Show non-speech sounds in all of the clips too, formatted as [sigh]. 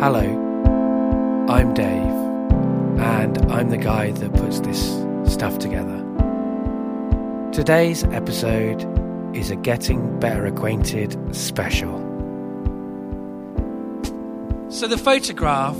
Hello, I'm Dave, and I'm the guy that puts this stuff together. Today's episode is a Getting Better Acquainted special. So, the photograph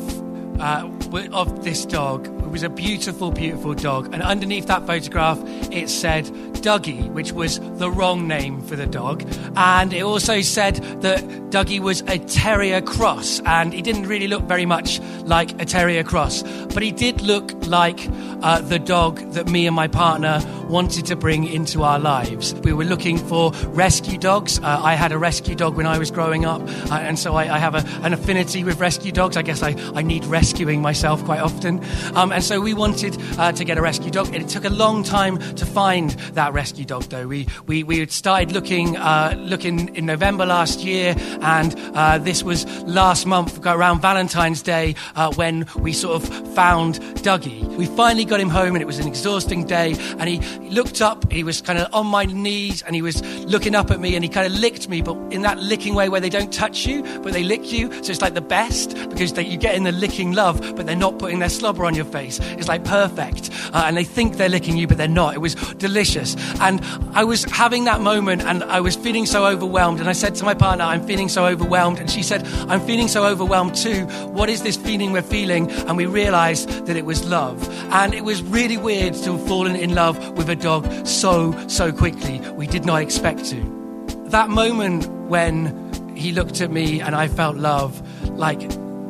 uh, of this dog was a beautiful, beautiful dog, and underneath that photograph it said Dougie, which was the wrong name for the dog, and it also said that Dougie was a terrier cross, and he didn't really look very much like a terrier cross, but he did look like uh, the dog that me and my partner wanted to bring into our lives. We were looking for rescue dogs. Uh, I had a rescue dog when I was growing up, uh, and so I, I have a, an affinity with rescue dogs. I guess I, I need rescuing myself quite often. Um, and so we wanted uh, to get a rescue dog. It took a long time to find that rescue dog, though. We, we, we had started looking, uh, looking in November last year, and uh, this was last month, around Valentine's Day, uh, when we sort of found Dougie. We finally got him home, and it was an exhausting day, and he looked up, he was kind of on my knees, and he was looking up at me, and he kind of licked me, but in that licking way where they don't touch you, but they lick you. So it's like the best, because they, you get in the licking love, but they're not putting their slobber on your face. It's like perfect. Uh, and they think they're licking you, but they're not. It was delicious. And I was having that moment and I was feeling so overwhelmed. And I said to my partner, I'm feeling so overwhelmed. And she said, I'm feeling so overwhelmed too. What is this feeling we're feeling? And we realized that it was love. And it was really weird to have fallen in love with a dog so, so quickly. We did not expect to. That moment when he looked at me and I felt love, like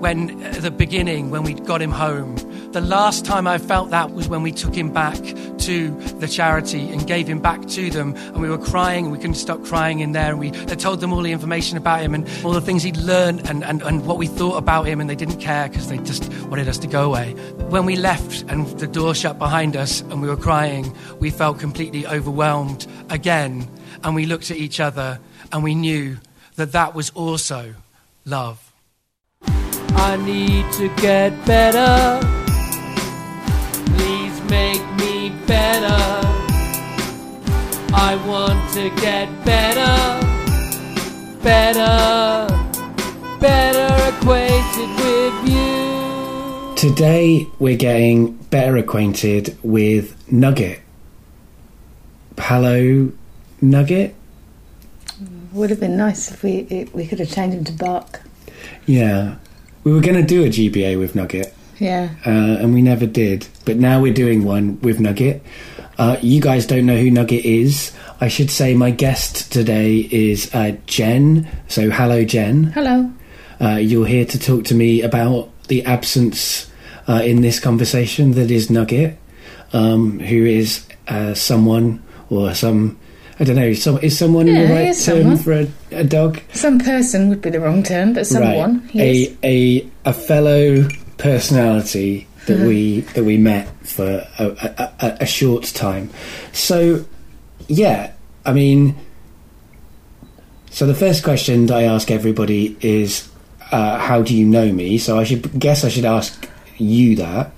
when at the beginning, when we got him home. The last time I felt that was when we took him back to the charity and gave him back to them. And we were crying and we couldn't stop crying in there. And we told them all the information about him and all the things he'd learned and, and, and what we thought about him. And they didn't care because they just wanted us to go away. When we left and the door shut behind us and we were crying, we felt completely overwhelmed again. And we looked at each other and we knew that that was also love. I need to get better. Better. I want to get better, better, better acquainted with you. Today we're getting better acquainted with Nugget. Hello, Nugget. Would have been nice if we if we could have changed him to Bark. Yeah, we were going to do a GBA with Nugget, Yeah. uh, and we never did. But now we're doing one with Nugget. Uh, you guys don't know who Nugget is. I should say my guest today is uh, Jen. So, hello, Jen. Hello. Uh, you're here to talk to me about the absence uh, in this conversation that is Nugget, um, who is uh, someone or some. I don't know. Some, is someone Yeah, the right is term someone. for a, a dog? Some person would be the wrong term, but someone. right. He is. A, a a fellow personality that Mm-hmm. we that we met for a, a, a, a short time. So, yeah, I mean, so the first question that I ask everybody is, uh, "How do you know me?" So I should guess I should ask you that.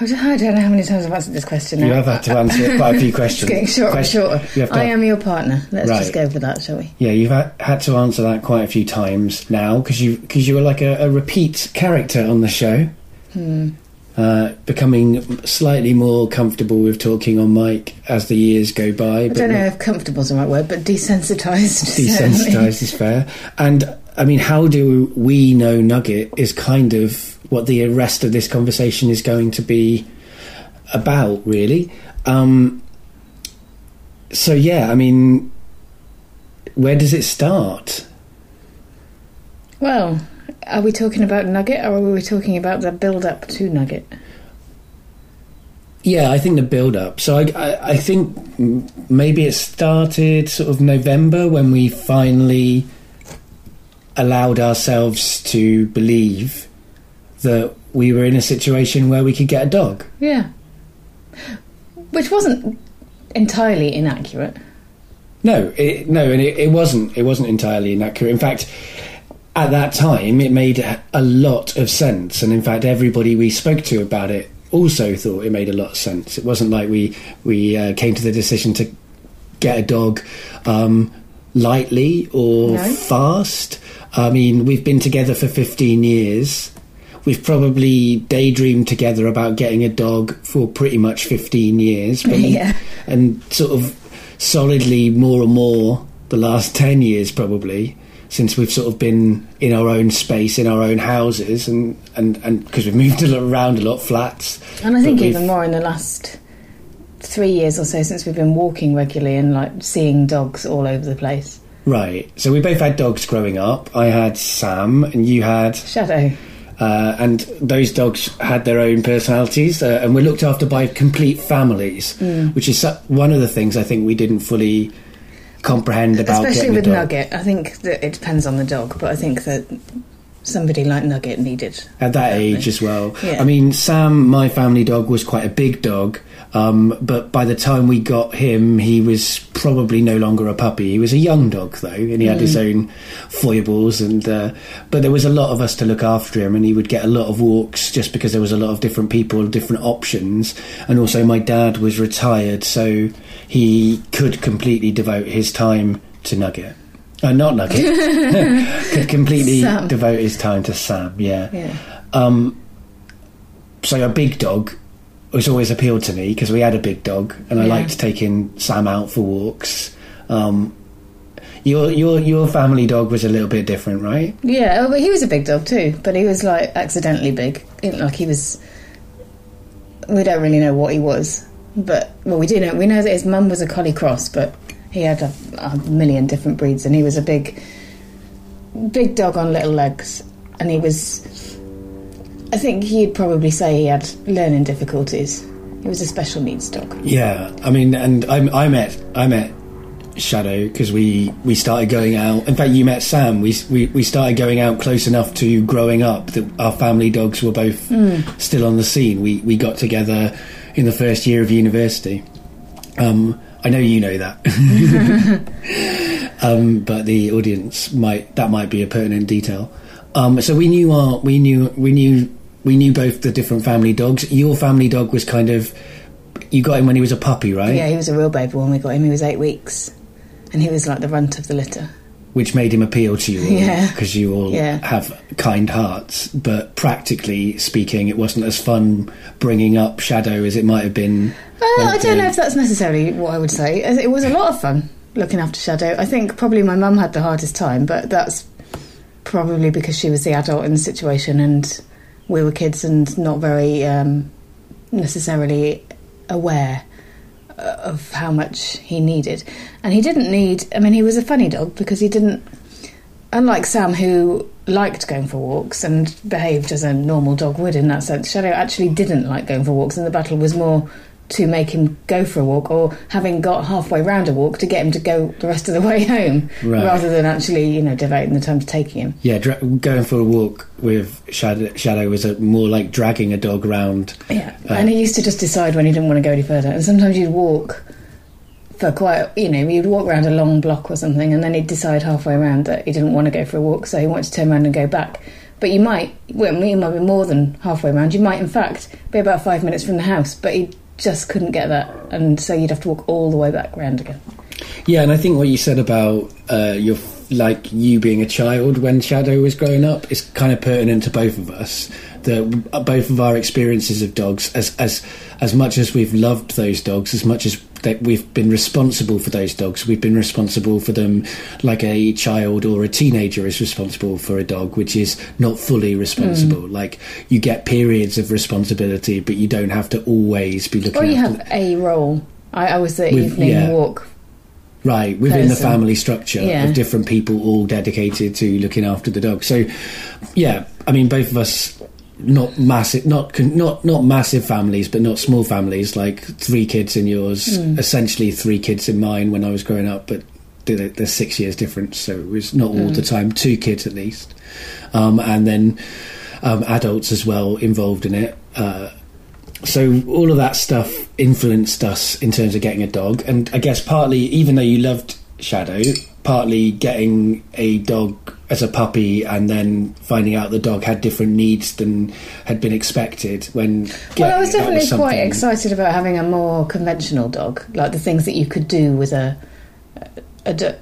I don't know how many times I've answered this question now. You have had to answer quite a few [laughs] It's questions. getting shorter and shorter. you have to- I am your partner. Let's Right. just go for that, shall we? Yeah, you've had, had to answer that quite a few times now because you because you were like a, a repeat character on the show, Hmm. Uh, becoming slightly more comfortable with talking on mic as the years go by. I don't know if comfortable is the right word, but desensitised. [laughs] Desensitized is fair, and I mean, how do we know Nugget is kind of what the rest of this conversation is going to be about, really. Um, so yeah, I mean, where does it start? Well, are we talking about Nugget or are we talking about the build up to Nugget? Yeah, I think the build up. So I, I, I think maybe it started sort of November when we finally allowed ourselves to believe that we were in a situation where we could get a dog. Yeah. Which wasn't entirely inaccurate. No, it, no, and it, it wasn't. It wasn't entirely inaccurate. In fact, at that time, it made a lot of sense, and in fact, everybody we spoke to about it also thought it made a lot of sense. It wasn't like we we uh, came to the decision to get a dog um, lightly or No. fast. I mean, we've been together for 15 years. We've probably daydreamed together about getting a dog for pretty much 15 years. But [laughs] Yeah. And sort of solidly more and more the last 10 years, probably, since we've sort of been in our own space, in our own houses, and and and because we've moved around a lot, flats. And I think even more in the last three years or so since we've been walking regularly and like seeing dogs all over the place. Right. So we both had dogs growing up. I had Sam, and you had Shadow. Uh, and those dogs had their own personalities uh, and were looked after by complete families, Mm. which is one of the things I think we didn't fully comprehend about Especially with. Nugget. I think that it depends on the dog, but I think that somebody like Nugget needed. at that Definitely. age as well. Yeah. I mean, Sam, my family dog, was quite a big dog, um, but by the time we got him, he was probably no longer a puppy. He was a young dog though, and he had his Mm. own foibles. And uh, but there was a lot of us to look after him, and he would get a lot of walks just because there was a lot of different people, different options, and also my dad was retired, so he could completely devote his time to Nugget. Uh, not Nugget. [laughs] could completely Sam. devote his time to Sam. Yeah. Yeah. Um, so a big dog was always appealed to me because we had a big dog, and I Yeah. liked taking Sam out for walks. Um, your your your family dog was a little bit different, right? Yeah, oh, but he was a big dog too, but he was like accidentally big. Like he was. We don't really know what he was, but well, we do know. We know that his mum was a collie cross, but he had a, a million different breeds, and he was a big, big dog on little legs, and he was. I think you'd probably say he had learning difficulties. He was a special needs dog. Yeah, I mean, and I, I met I met Shadow because we we started going out. In fact, you met Sam. We, we we started going out close enough to growing up that our family dogs were both hmm. still on the scene. We we got together in the first year of university. Um, I know you know that, [laughs] um, but the audience might that might be a pertinent detail. Um, so we knew our we knew we knew we knew both the different family dogs. Your family dog was kind of you got him when he was a puppy, right? Yeah, he was a real baby when we got him. He was eight weeks, and he was like the runt of the litter. Which made him appeal to you all Yeah. because you all Yeah. have kind hearts. But practically speaking, it wasn't as fun bringing up Shadow as it might have been. Well, I don't know if that's necessarily what I would say. It was a lot of fun looking after Shadow. I think probably my mum had the hardest time, but that's probably because she was the adult in the situation and we were kids and not very um, necessarily aware Uh, of how much he needed. And he didn't need, I mean, he was a funny dog because he didn't, unlike Sam, who liked going for walks and behaved as a normal dog would in that sense, Shadow actually didn't like going for walks, and the battle was more to make him go for a walk or having got halfway round a walk to get him to go the rest of the [laughs] way home Right. rather than actually, you know, devoting the time to taking him. Yeah, dra- going for a walk with Shadow, Shadow was a, more like dragging a dog round. Yeah, Uh, and he used to just decide when he didn't want to go any further. And sometimes you'd walk for quite, you know, you'd walk around a long block or something, and then he'd decide halfway around that he didn't want to go for a walk, so he wanted to turn around and go back. But you might, well, you might be more than halfway around. You might, in fact, be about five minutes from the house, but he just couldn't get that, and so you'd have to walk all the way back round again. Yeah, and I think what you said about uh, your like you being a child when Shadow was growing up is kind of pertinent to both of us. That both of our experiences of dogs, as as as much as we've loved those dogs, as much as that we've been responsible for those dogs, we've been responsible for them like a child or a teenager is responsible for a dog, which is not fully responsible. Mm. Like you get periods of responsibility, but you don't have to always be looking. Or you have a role. I, I was the evening yeah. walk. Right, within the family structure Yeah. of different people all dedicated to looking after the dog. So, yeah, I mean, both of us not massive, not not not massive families, but not small families. Like three kids in yours, Hmm. essentially three kids in mine when I was growing up, but there- there's six years difference, so it was not all Hmm. the time. Two kids at least, um, and then um, adults as well involved in it. Uh, so all of that stuff influenced us in terms of getting a dog and i guess partly even though you loved shadow partly getting a dog as a puppy and then finding out the dog had different needs than had been expected when Well, I was getting it, that definitely quite excited about having a more conventional dog, like the things that you could do with a a,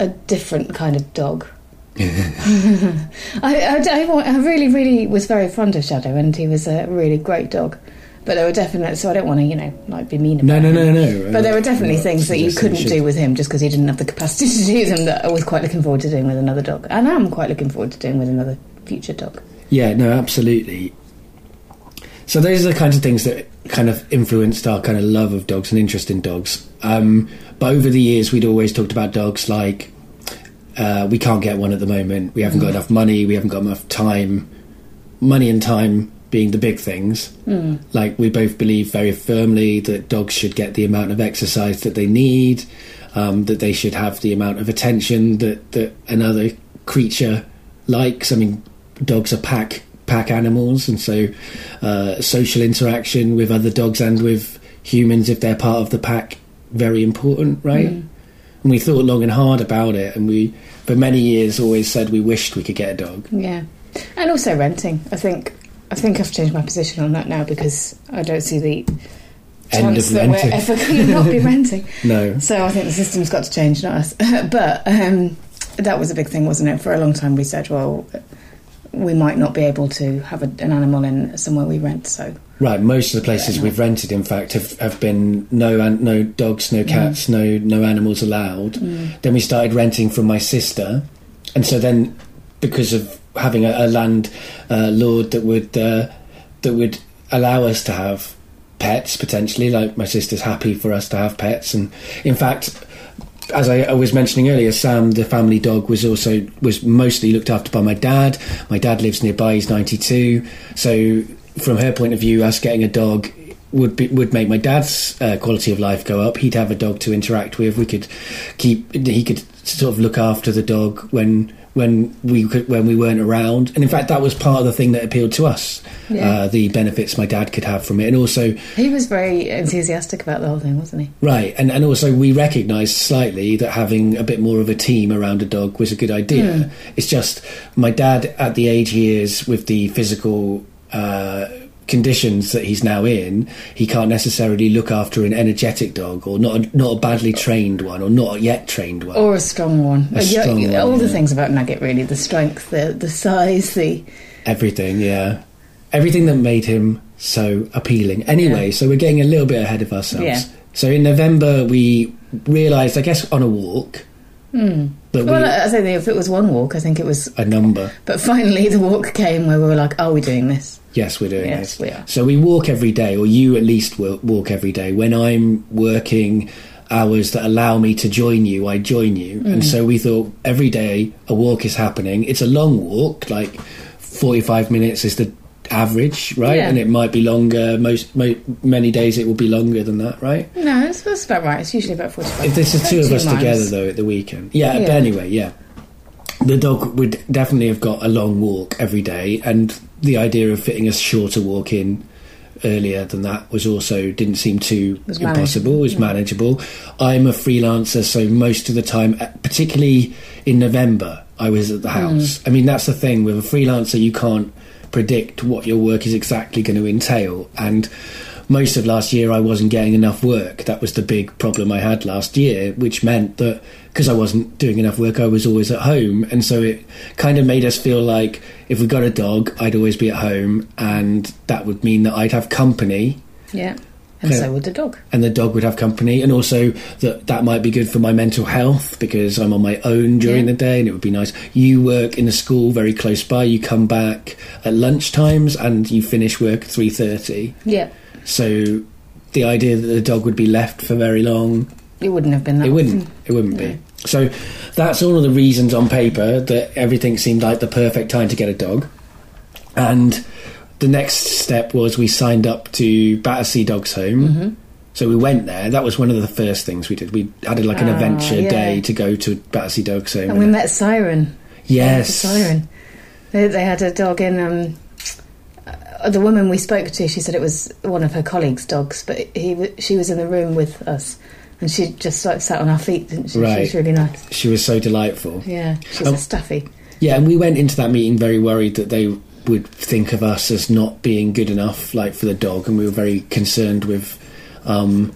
a different kind of dog. [laughs] I, I, I, I really, really was very fond of Shadow, and he was a really great dog. But there were definitely, so I don't want to, you know, like be mean about No, no, him. no, no. But there were definitely things that you couldn't do with him just because he didn't have the capacity [laughs] to do them that I was quite looking forward to doing with another dog. And I'm quite looking forward to doing with another future dog. Yeah, no, absolutely. So those are the kinds of things that kind of influenced our kind of love of dogs and interest in dogs. Um, but over the years, we'd always talked about dogs like uh, we can't get one at the moment. We haven't got enough money. We haven't got enough time. Money and time being the big things. Like we both believe very firmly that dogs should get the amount of exercise that they need. Um, that they should have the amount of attention that, that another creature likes. I mean, dogs are pack pack animals, and so uh, social interaction with other dogs and with humans, if they're part of the pack, very important, right? And we thought long and hard about it, and we, for many years, always said we wished we could get a dog. Yeah, and also renting. I think I think I've changed my position on that now because I don't see the End chance of that renting. we're ever going to not be renting. [laughs] No, So I think the system's got to change, not us. [laughs] but um, that was a big thing, wasn't it? For a long time, we said, well, we might not be able to have a, an animal in somewhere we rent. So right. Most of the places Yeah, no. we've rented, in fact, have, have been no no dogs, no cats, no no animals allowed. Then we started renting from my sister, and so then because of having a, a land uh, lord that would uh, that would allow us to have pets potentially, like my sister's happy for us to have pets, and in fact. As I, I was mentioning earlier, Sam, the family dog, was also was mostly looked after by my dad. My dad lives nearby; he's ninety two. So, from her point of view, us getting a dog would be, would make my dad's uh, quality of life go up. He'd have a dog to interact with. We could keep. He could sort of look after the dog when when we could, when we weren't around. And in fact, that was part of the thing that appealed to us. Yeah. Uh, the benefits my dad could have from it, and also he was very enthusiastic about the whole thing, wasn't he? Right, and, and also we recognised slightly that having a bit more of a team around a dog was a good idea. It's just my dad, at the age he is, with the physical uh, conditions that he's now in, he can't necessarily look after an energetic dog or not a, not a badly trained one or not a yet trained one. Or a strong one. A Uh, yeah, strong one, all the yeah. things about Nugget, really the strength, the the size, the Everything, yeah. Everything that made him so appealing. Anyway, Yeah. so we're getting a little bit ahead of ourselves. So in November, we realised, I guess, on a walk, we, Hmm. well, I think if it was one walk, I think it was. a number. But finally, the walk came where we were like, "Are we doing this?" Yes, we're doing Yes, this. we are. So we walk every day, or you at least walk every day. When I'm working hours that allow me to join you, I join you. Mm. And so we thought every day a walk is happening. It's a long walk, like 45 minutes is the average, right? Yeah. And it might be longer. Most mo- many days it will be longer than that, right? No, that's, that's about right. It's usually about forty-five. If this is two of us miles. together though at the weekend, yeah, Yeah. But anyway, yeah, the dog would definitely have got a long walk every day, and the idea of fitting a shorter walk in earlier than that was also didn't seem too Was impossible. Was manageable. I'm a freelancer, so most of the time, uh, particularly in November, I was at the house. I mean, that's the thing with a freelancer, you can't predict what your work is exactly going to entail, and most of last year I wasn't getting enough work. That was the big problem I had last year, which meant that because I wasn't doing enough work, I was always at home. And so it kind of made us feel like if we got a dog, I'd always be at home, and that would mean that I'd have company. Yeah, and so would the dog. And the dog would have company, and also that that might be good for my mental health because I'm on my own during Yeah. the day, and it would be nice. You work in a school very close by. You come back at lunch times, and you finish work at three thirty. Yeah, So the idea that the dog would be left for very long, it wouldn't have been that. it wouldn't. It wouldn't be. So that's all of the reasons on paper that everything seemed like the perfect time to get a dog. And the next step was we signed up to Battersea Dogs Home. Mm-hmm. So we went there. That was one of the first things we did. We had like an Ah, adventure yeah. day to go to Battersea Dogs Home. And we met Siren. yes, Siren. They, they had a dog in. Um, the woman we spoke to, she said it was one of her colleagues' dogs, but he she was in the room with us, and she just like sat on our feet, didn't she? She was really nice. She was so delightful. Yeah, she's a staffy. Yeah, and we went into that meeting very worried that they would think of us as not being good enough, like for the dog, and we were very concerned with um,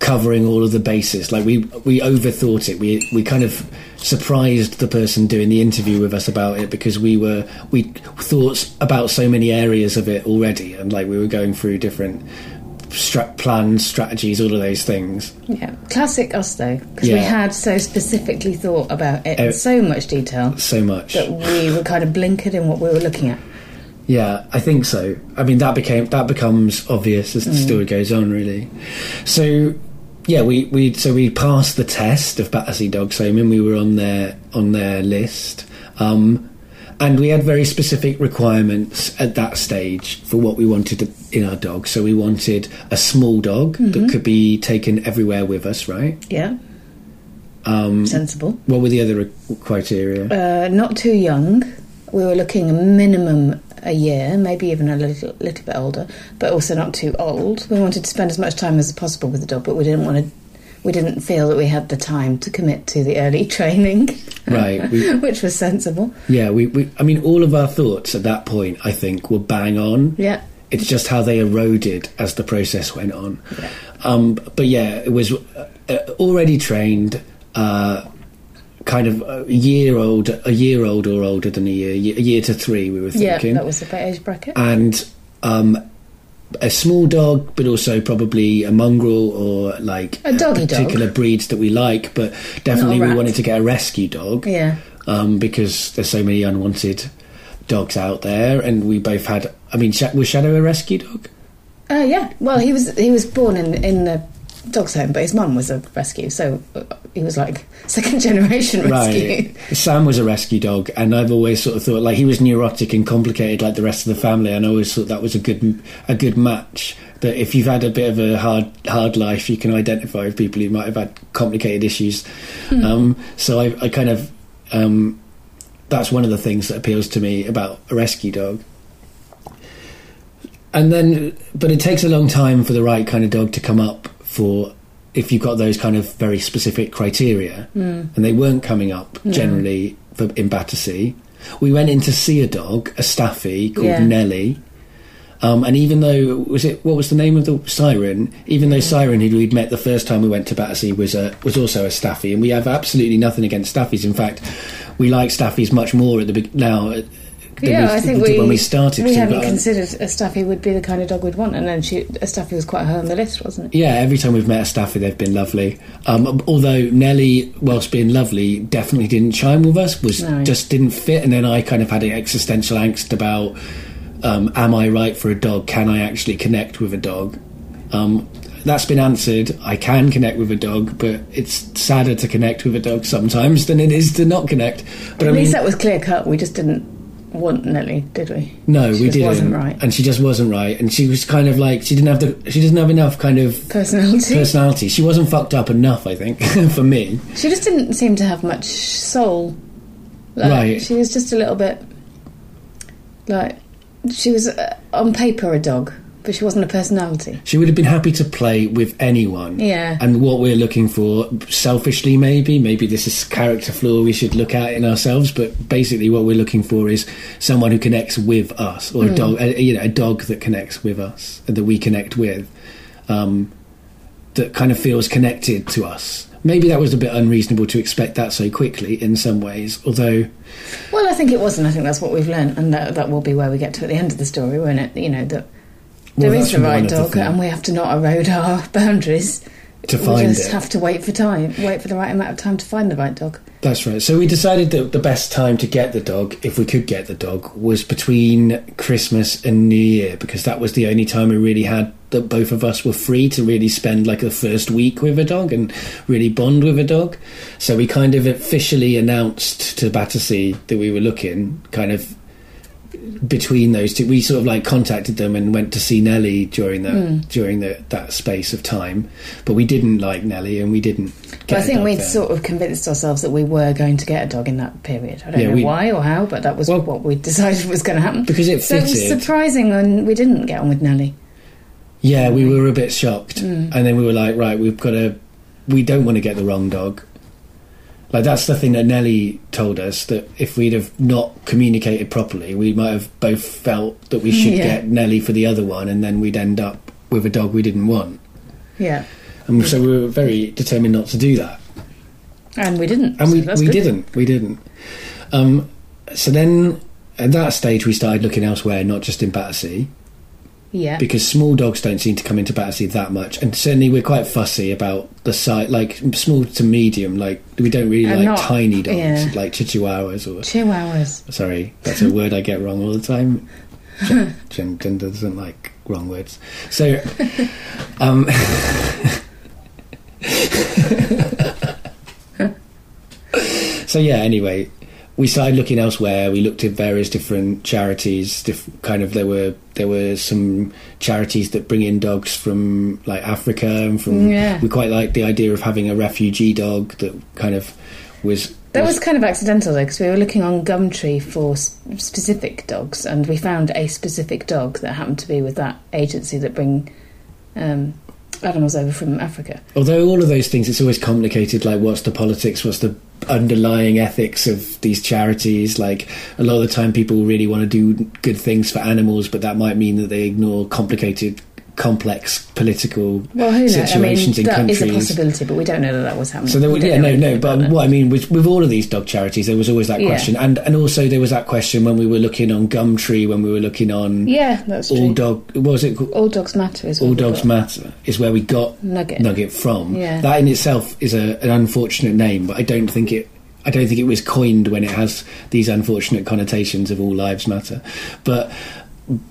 covering all of the bases. Like we we overthought it. We we kind of surprised the person doing the interview with us about it because we were we thought about so many areas of it already, and like we were going through different stra- plans, strategies, all of those things. Yeah, classic us though, because we had so specifically thought about it in Uh, so much detail So much. that we were kind of blinkered in what we were looking at. Yeah, I think so. I mean, that became that becomes obvious as the story goes on, really. So, yeah, we we so we passed the test of Battersea Dogs Home. We were on their on their list, um, and we had very specific requirements at that stage for what we wanted in our dog. So we wanted a small dog that could be taken everywhere with us. Right? Yeah, Um, sensible. what were the other criteria? Uh, not too young. We were looking a minimum a year, maybe even a little little bit older, but also not too old. We wanted to spend as much time as possible with the dog, but we didn't want to. We didn't feel that we had the time to commit to the early [laughs] training, right. We, [laughs] which was sensible. yeah. We, we. I mean, all of our thoughts at that point, I think, were bang on. Yeah, It's just how they eroded as the process went on. Um, but yeah, it was uh, already trained, uh, kind of a year old, a year old or older than a year, a year to three. We were thinking. yeah, that was the age bracket. and um, a small dog, but also probably a mongrel or like A doggy dog. particular breeds that we like. But definitely, we wanted to get a rescue dog yeah, um, because there's so many unwanted dogs out there, and we both had. I mean, was Shadow a rescue dog? uh, yeah. Well, he was he was born in in the dog's home, but his mum was a rescue, so uh, he was like second generation rescue. Right. Sam was a rescue dog, and I've always sort of thought like he was neurotic and complicated like the rest of the family, and I always thought that was a good a good match. That if you've had a bit of a hard hard life, you can identify with people who might have had complicated issues. Um, so I, I kind of um, that's one of the things that appeals to me about a rescue dog. And then, but it takes a long time for the right kind of dog to come up for if you've got those kind of very specific criteria, hmm. and they weren't coming up hmm. generally for, in Battersea. We went in to see a dog, a staffy called Yeah. Nelly. Um, and even though was it what was the name of the siren? Even though hmm. siren who we'd met the first time we went to Battersea was a was also a staffy, and we have absolutely nothing against staffies. In fact, we like staffies much more at the now. Yeah, we, I think we when we started. We've hadn't considered a staffy would be the kind of dog we'd want, and then she, a staffy was quite high on the list, wasn't it? Yeah, every time we've met a staffy, they've been lovely. Um, although Nelly, whilst being lovely, definitely didn't chime with us. Was No. just didn't fit, and then I kind of had an existential angst about: um, Am I right for a dog? Can I actually connect with a dog? Um, that's been answered. I can connect with a dog, but it's sadder to connect with a dog sometimes than it is to not connect. But At I mean, least that was clear cut. We just didn't want Nelly, did we? no, she we didn't. wasn't right. and she just wasn't right. And she was kind of like she didn't have the she doesn't have enough kind of Personality. personality. She wasn't fucked up enough, I think, [laughs] for me. she just didn't seem to have much soul. Like, Right. She was just a little bit like she was uh, on paper a dog, but she wasn't a personality. She would have been happy to play with anyone. Yeah. And what we're looking for, selfishly, maybe, maybe this is character flaw we should look at in ourselves, but basically, what we're looking for is someone who connects with us, or a dog, a, you know, a dog that connects with us, that we connect with, um, that kind of feels connected to us. Maybe that was a bit unreasonable to expect that so quickly in some ways, although. Well, I think it wasn't. I think that's what we've learned, and that, that will be where we get to at the end of the story, won't it? You know that Well, there is the right dog, and we have to not erode our [laughs] boundaries. To find we just it. have to wait for time, wait for the right amount of time to find the right dog. That's right. So we decided that the best time to get the dog, if we could get the dog, was between Christmas and New Year because that was the only time we really had that both of us were free to really spend like the first week with a dog and really bond with a dog. So we kind of officially announced to Battersea that we were looking kind of between those two. We sort of like contacted them and went to see Nelly during the Hmm. during the, that space of time, but we didn't like Nelly and we didn't. But Get think we'd there. sort of convinced ourselves that we were going to get a dog in that period. I don't Yeah, know we- why or how, but that was Well- what we [laughs] decided was going to happen. because it So it was surprising when we didn't get on with Nelly. Yeah, we were a bit shocked, Mm. and then we were like, right, we've got to. We don't want to get the wrong dog. Like that's the thing that Nelly told us that if we'd have not communicated properly, we might have both felt that we should [laughs] Yeah. get Nelly for the other one, and then we'd end up with a dog we didn't want. Yeah, and so we were very determined not to do that. And we didn't. and we we good. didn't we didn't um, so then at that stage we started looking elsewhere not just in Battersea Yeah. because small dogs don't seem to come into Battersea that much and certainly we're quite fussy about the size like small to medium like we don't really And like not- tiny dogs yeah. like chihuahuas or Chihuahuas. sorry that's a word I get wrong all the time [laughs] Jen, Jen, Jen doesn't like wrong words so um [laughs] [laughs] so yeah anyway we started looking elsewhere we looked at various different charities diff- kind of there were there were some charities that bring in dogs from like africa and from Yeah. we quite liked the idea of having a refugee dog that kind of was That was kind of accidental though, because we were looking on Gumtree for specific dogs, and we found a specific dog that happened to be with that agency that bring um, animals over from Africa. Although all of those things, it's always complicated. Like, what's the politics? What's the underlying ethics of these charities? Like, a lot of the time, people really want to do good things for animals, but that might mean that they ignore complicated, complex political Well, knows? I mean, situations in that is a possibility, but we don't know that that was happening. So there was, yeah, no, no. But what I mean with with all of these dog charities, there was always that Yeah. question, and and also there was that question when we were looking on Gumtree, when we were looking on yeah, that's true. All Dog. What was it? called? All dogs matter is All Dogs got. Matter is where we got Nugget. Nugget from. Yeah. That in itself is a, an unfortunate name, but I don't think it. I don't think it was coined when it has these unfortunate connotations of all lives matter. But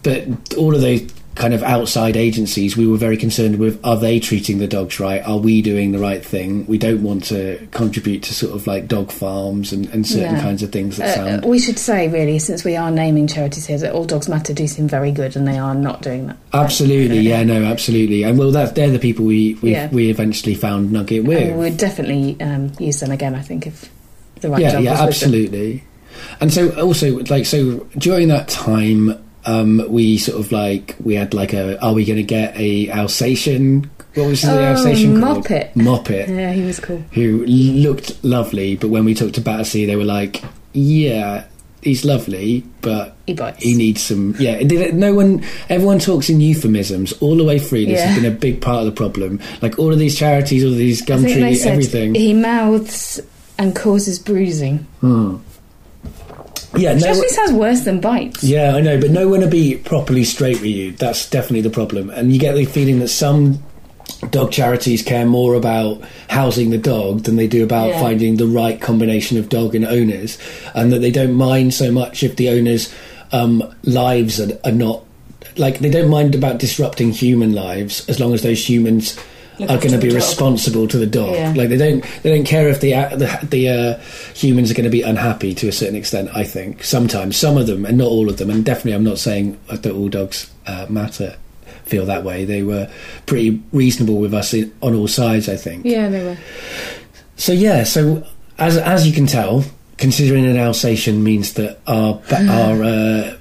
but all of those kind of outside agencies, we were very concerned with: are they treating the dogs right? Are we doing the right thing? We don't want to contribute to sort of like dog farms and, and certain Yeah. kinds of things that Uh, sound. we should say, really, since we are naming charities here, that All Dogs Matter do seem very good, and they are not doing that. Absolutely, yeah, no, absolutely, and well, that they're the people we we, Yeah. we eventually found Nugget And with. we would definitely um, use them again, I think, if the right yeah, dog yeah, was with them. absolutely. And so also like so during that time, um, we sort of like we had like a are we going to get a Alsatian? What was the Oh, Alsatian called? Moppet. Moppet. Yeah, he was cool. Who looked lovely, but when we talked to Battersea, they were like, "Yeah, he's lovely, but He bites. he needs some." Yeah, no one, everyone talks in euphemisms all the way through. This has been a big part of the problem. Like all of these charities, all of these Gumtree, everything. He mouths and causes bruising. Yeah, no, actually sounds worse than bites. Yeah, I know, but no one to be properly straight with you. That's definitely the problem. And you get the feeling that some dog charities care more about housing the dog than they do about Yeah. finding the right combination of dog and owners, and that they don't mind so much if the owners' um, lives are, are not like they don't mind about disrupting human lives as long as those humans Look are going to be dog. responsible to the dog. Yeah. Like they don't they don't care if the uh, the, the uh, humans are going to be unhappy to a certain extent. I think sometimes some of them and not all of them, and definitely I'm not saying that all dogs uh, matter. Feel that way. They were pretty reasonable with us in, on all sides. I think. Yeah, they were. So yeah, so as as you can tell, considering an Alsatian means that our [sighs] our uh,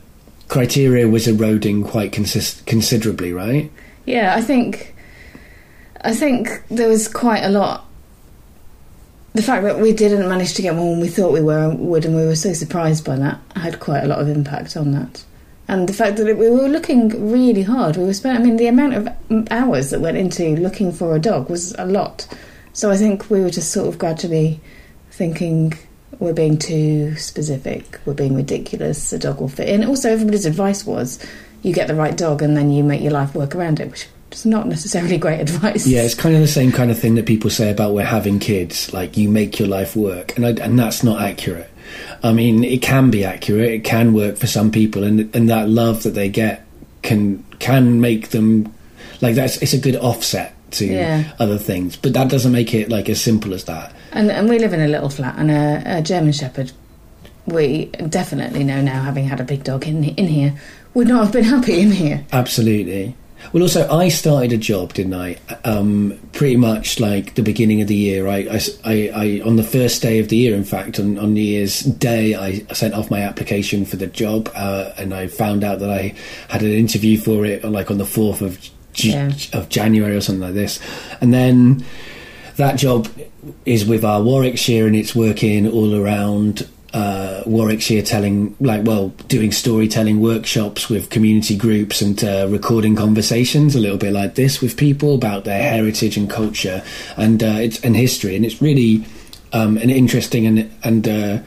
criteria was eroding quite consist- considerably, right? Yeah, I think. I think there was quite a lot. The fact that we didn't manage to get one when we thought we were would, and we were so surprised by that, had quite a lot of impact on that. And the fact that we were looking really hard, we were spent. I mean, the amount of hours that went into looking for a dog was a lot. So I think we were just sort of gradually thinking we're being too specific, we're being ridiculous. The dog will fit in. Also, everybody's advice was you get the right dog and then you make your life work around it, which is not necessarily great advice. Yeah, it's kind of the same kind of thing that people say about we're having kids. Like you make your life work, and I, and that's not accurate. I mean, it can be accurate. It can work for some people, and and that love that they get can can make them like that's. It's a good offset to Yeah. other things, but that doesn't make it like as simple as that. And, and we live in a little flat, and a, a German Shepherd, we definitely know now, having had a big dog in in here, would not have been happy in here. Absolutely. Well, also, I started a job, didn't I? Um, pretty much like the beginning of the year. I, I, I, I- on the first day of the year, in fact, on, on New Year's Day, I sent off my application for the job, uh, and I found out that I had an interview for it, like on the fourth of J- Yeah. of January or something like this, and then that job is with our Warwickshire, and it's working all around uh, Warwickshire telling, like, well, doing storytelling workshops with community groups and uh, recording conversations, a little bit like this with people about their heritage and culture and uh, it's and history, and it's really um, an interesting and and uh,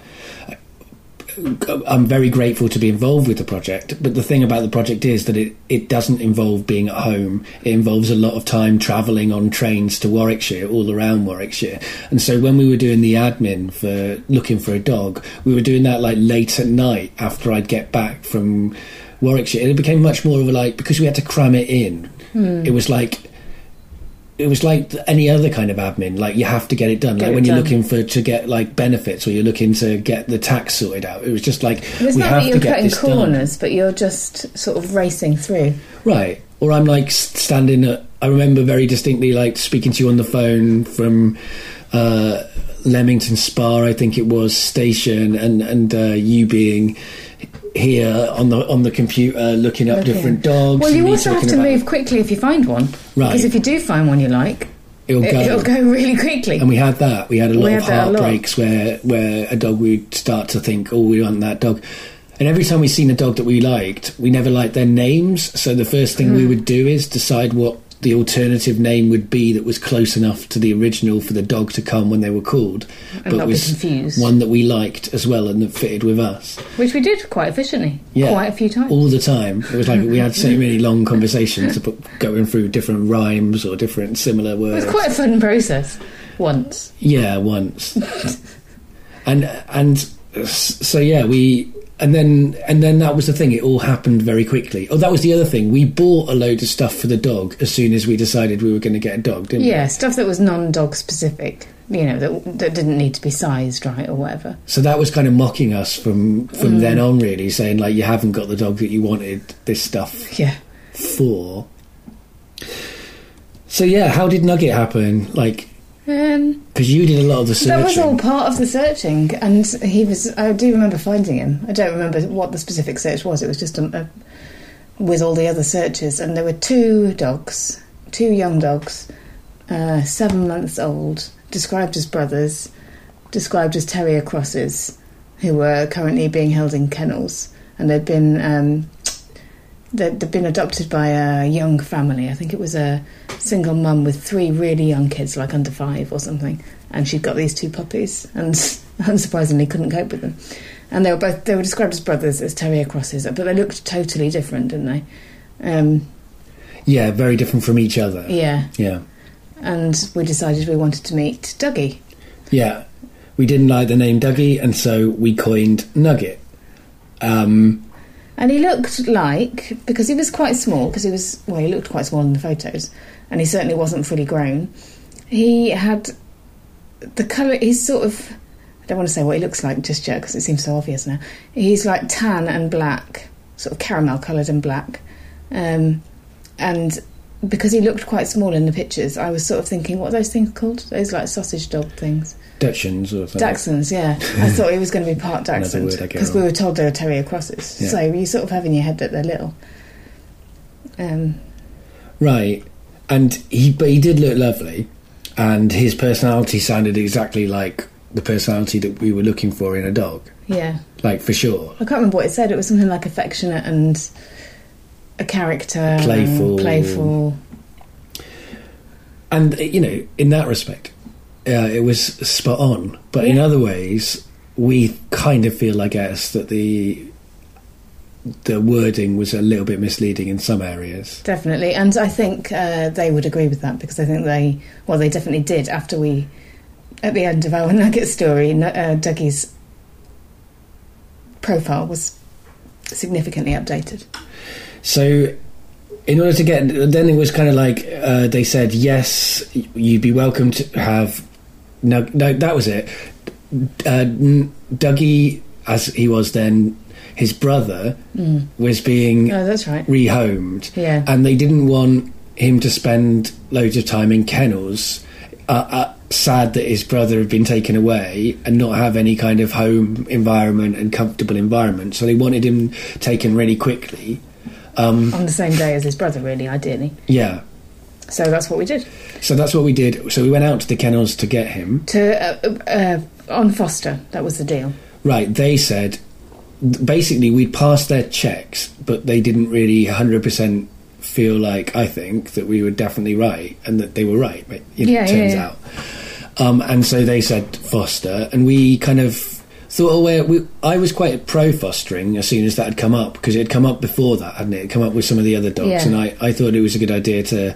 I'm very grateful to be involved with the project. But the thing about the project is that it, it doesn't involve being at home. It involves a lot of time travelling on trains to Warwickshire, all around Warwickshire. And so when we were doing the admin for looking for a dog, we were doing that like late at night after I'd get back from Warwickshire. And it became much more of a like, because we had to cram it in, hmm. it was like it was like any other kind of admin. Like you have to get it done. Get like it when you're looking for to get like benefits or you're looking to get the tax sorted out. It was just like It's we not have that you're get cutting this done. corners, but you're just sort of racing through. Right. Or I'm like standing at. I remember very distinctly like speaking to you on the phone from uh, Leamington Spa, I think it was station, and and uh, you being here on the on the computer looking up Looking. different dogs. Well, you also have to move quickly if you find one. Right. Because if you do find one you like, It'll go. it'll go really quickly. And we had that. We had a lot of had that a lot. heartbreaks where where a dog would start to think, "Oh, we want that dog." And every time we seen a dog that we liked, we never liked their names. So the first thing Hmm. we would do is decide what the alternative name would be that was close enough to the original for the dog to come when they were called, And be was confused. one that we liked as well and that fitted with us. Which we did quite efficiently. Yeah. Quite a few times. All the time, it was like we had so [laughs] many long conversations going through different rhymes or different similar words. it was quite a fun process. Once. Yeah, once. [laughs] and and so yeah, we and then and then that was the thing. It all happened very quickly. Oh, that was the other thing. We bought a load of stuff for the dog as soon as we decided we were going to get a dog, didn't Yeah, stuff that was non-dog specific. You know, that, that didn't need to be sized right or whatever. So that was kind of mocking us from from mm. then on, really, saying like you haven't got the dog that you wanted this stuff Yeah. for. So yeah, how did Nugget happen? Like, Um, because you did a lot of the searching. that was all part of the searching, and he was. I do remember finding him. I don't remember what the specific search was. It was just a, a, with all the other searches, and there were two dogs, two young dogs, uh, seven months old, described as brothers, described as terrier crosses, who were currently being held in kennels, and they'd been. Um, They'd, they'd been adopted by a young family. I think it was a single mum with three really young kids, like under five or something. And she'd got these two puppies, and [laughs] unsurprisingly couldn't cope with them. And they were both they were described as brothers, as terrier crosses, but they looked totally different, didn't they? Um, yeah, very different from each other. yeah. yeah. And we decided we wanted to meet Dougie. Yeah, we didn't like the name Dougie, and so we coined Nugget. Um, And he looked like, because he was quite small, because he was, well, he looked quite small in the photos, and he certainly wasn't fully grown. He had the colour, he's sort of, I don't want to say what he looks like just yet, because it seems so obvious now. He's like tan and black, sort of caramel coloured and black. Um, and because he looked quite small in the pictures, I was sort of thinking, what are those things called? Those like sausage dog things. Dachshunds or something. Dachshunds, yeah. I thought it was going to be part [laughs] Dachshund word I get because we were told they were terrier crosses. Yeah. So you sort of have in your head that they're little. Um, Right, and he but he did look lovely, and his personality sounded exactly like the personality that we were looking for in a dog, yeah, like for sure. I can't remember what it said. It was something like affectionate and a character, Playful. playful. And you know, in that respect, uh, it was spot on. But in other ways, we kind of feel, I guess, that the the wording was a little bit misleading in some areas. Definitely, and I think uh, they would agree with that because I think they, well, they definitely did after we, at the end of our [laughs] Nugget story, uh, Dougie's profile was significantly updated. So, in order to get, then it was kind of like uh, they said, yes, you'd be welcome to have. No, no that was it. Uh, Dougie, as he was then, his brother was being Oh, that's right. rehomed, Yeah. and they didn't want him to spend loads of time in kennels. Uh, uh, sad that his brother had been taken away and not have any kind of home environment and comfortable environment. So they wanted him taken really quickly. Um, On the same day as his brother, really, ideally. yeah. So that's what we did. So that's what we did. So we went out to the kennels to get him. To uh, uh, on Foster, that was the deal. right, they said basically we'd passed their checks, but they didn't really 100% feel like, I think, that we were definitely right and that they were right, but it Yeah, yeah, turns yeah. out. Um, and so they said foster, and we kind of thought, oh, we, I was quite pro fostering as soon as that had come up because it had come up before that, hadn't it? It had come up with some of the other dogs, Yeah. and I, I thought it was a good idea to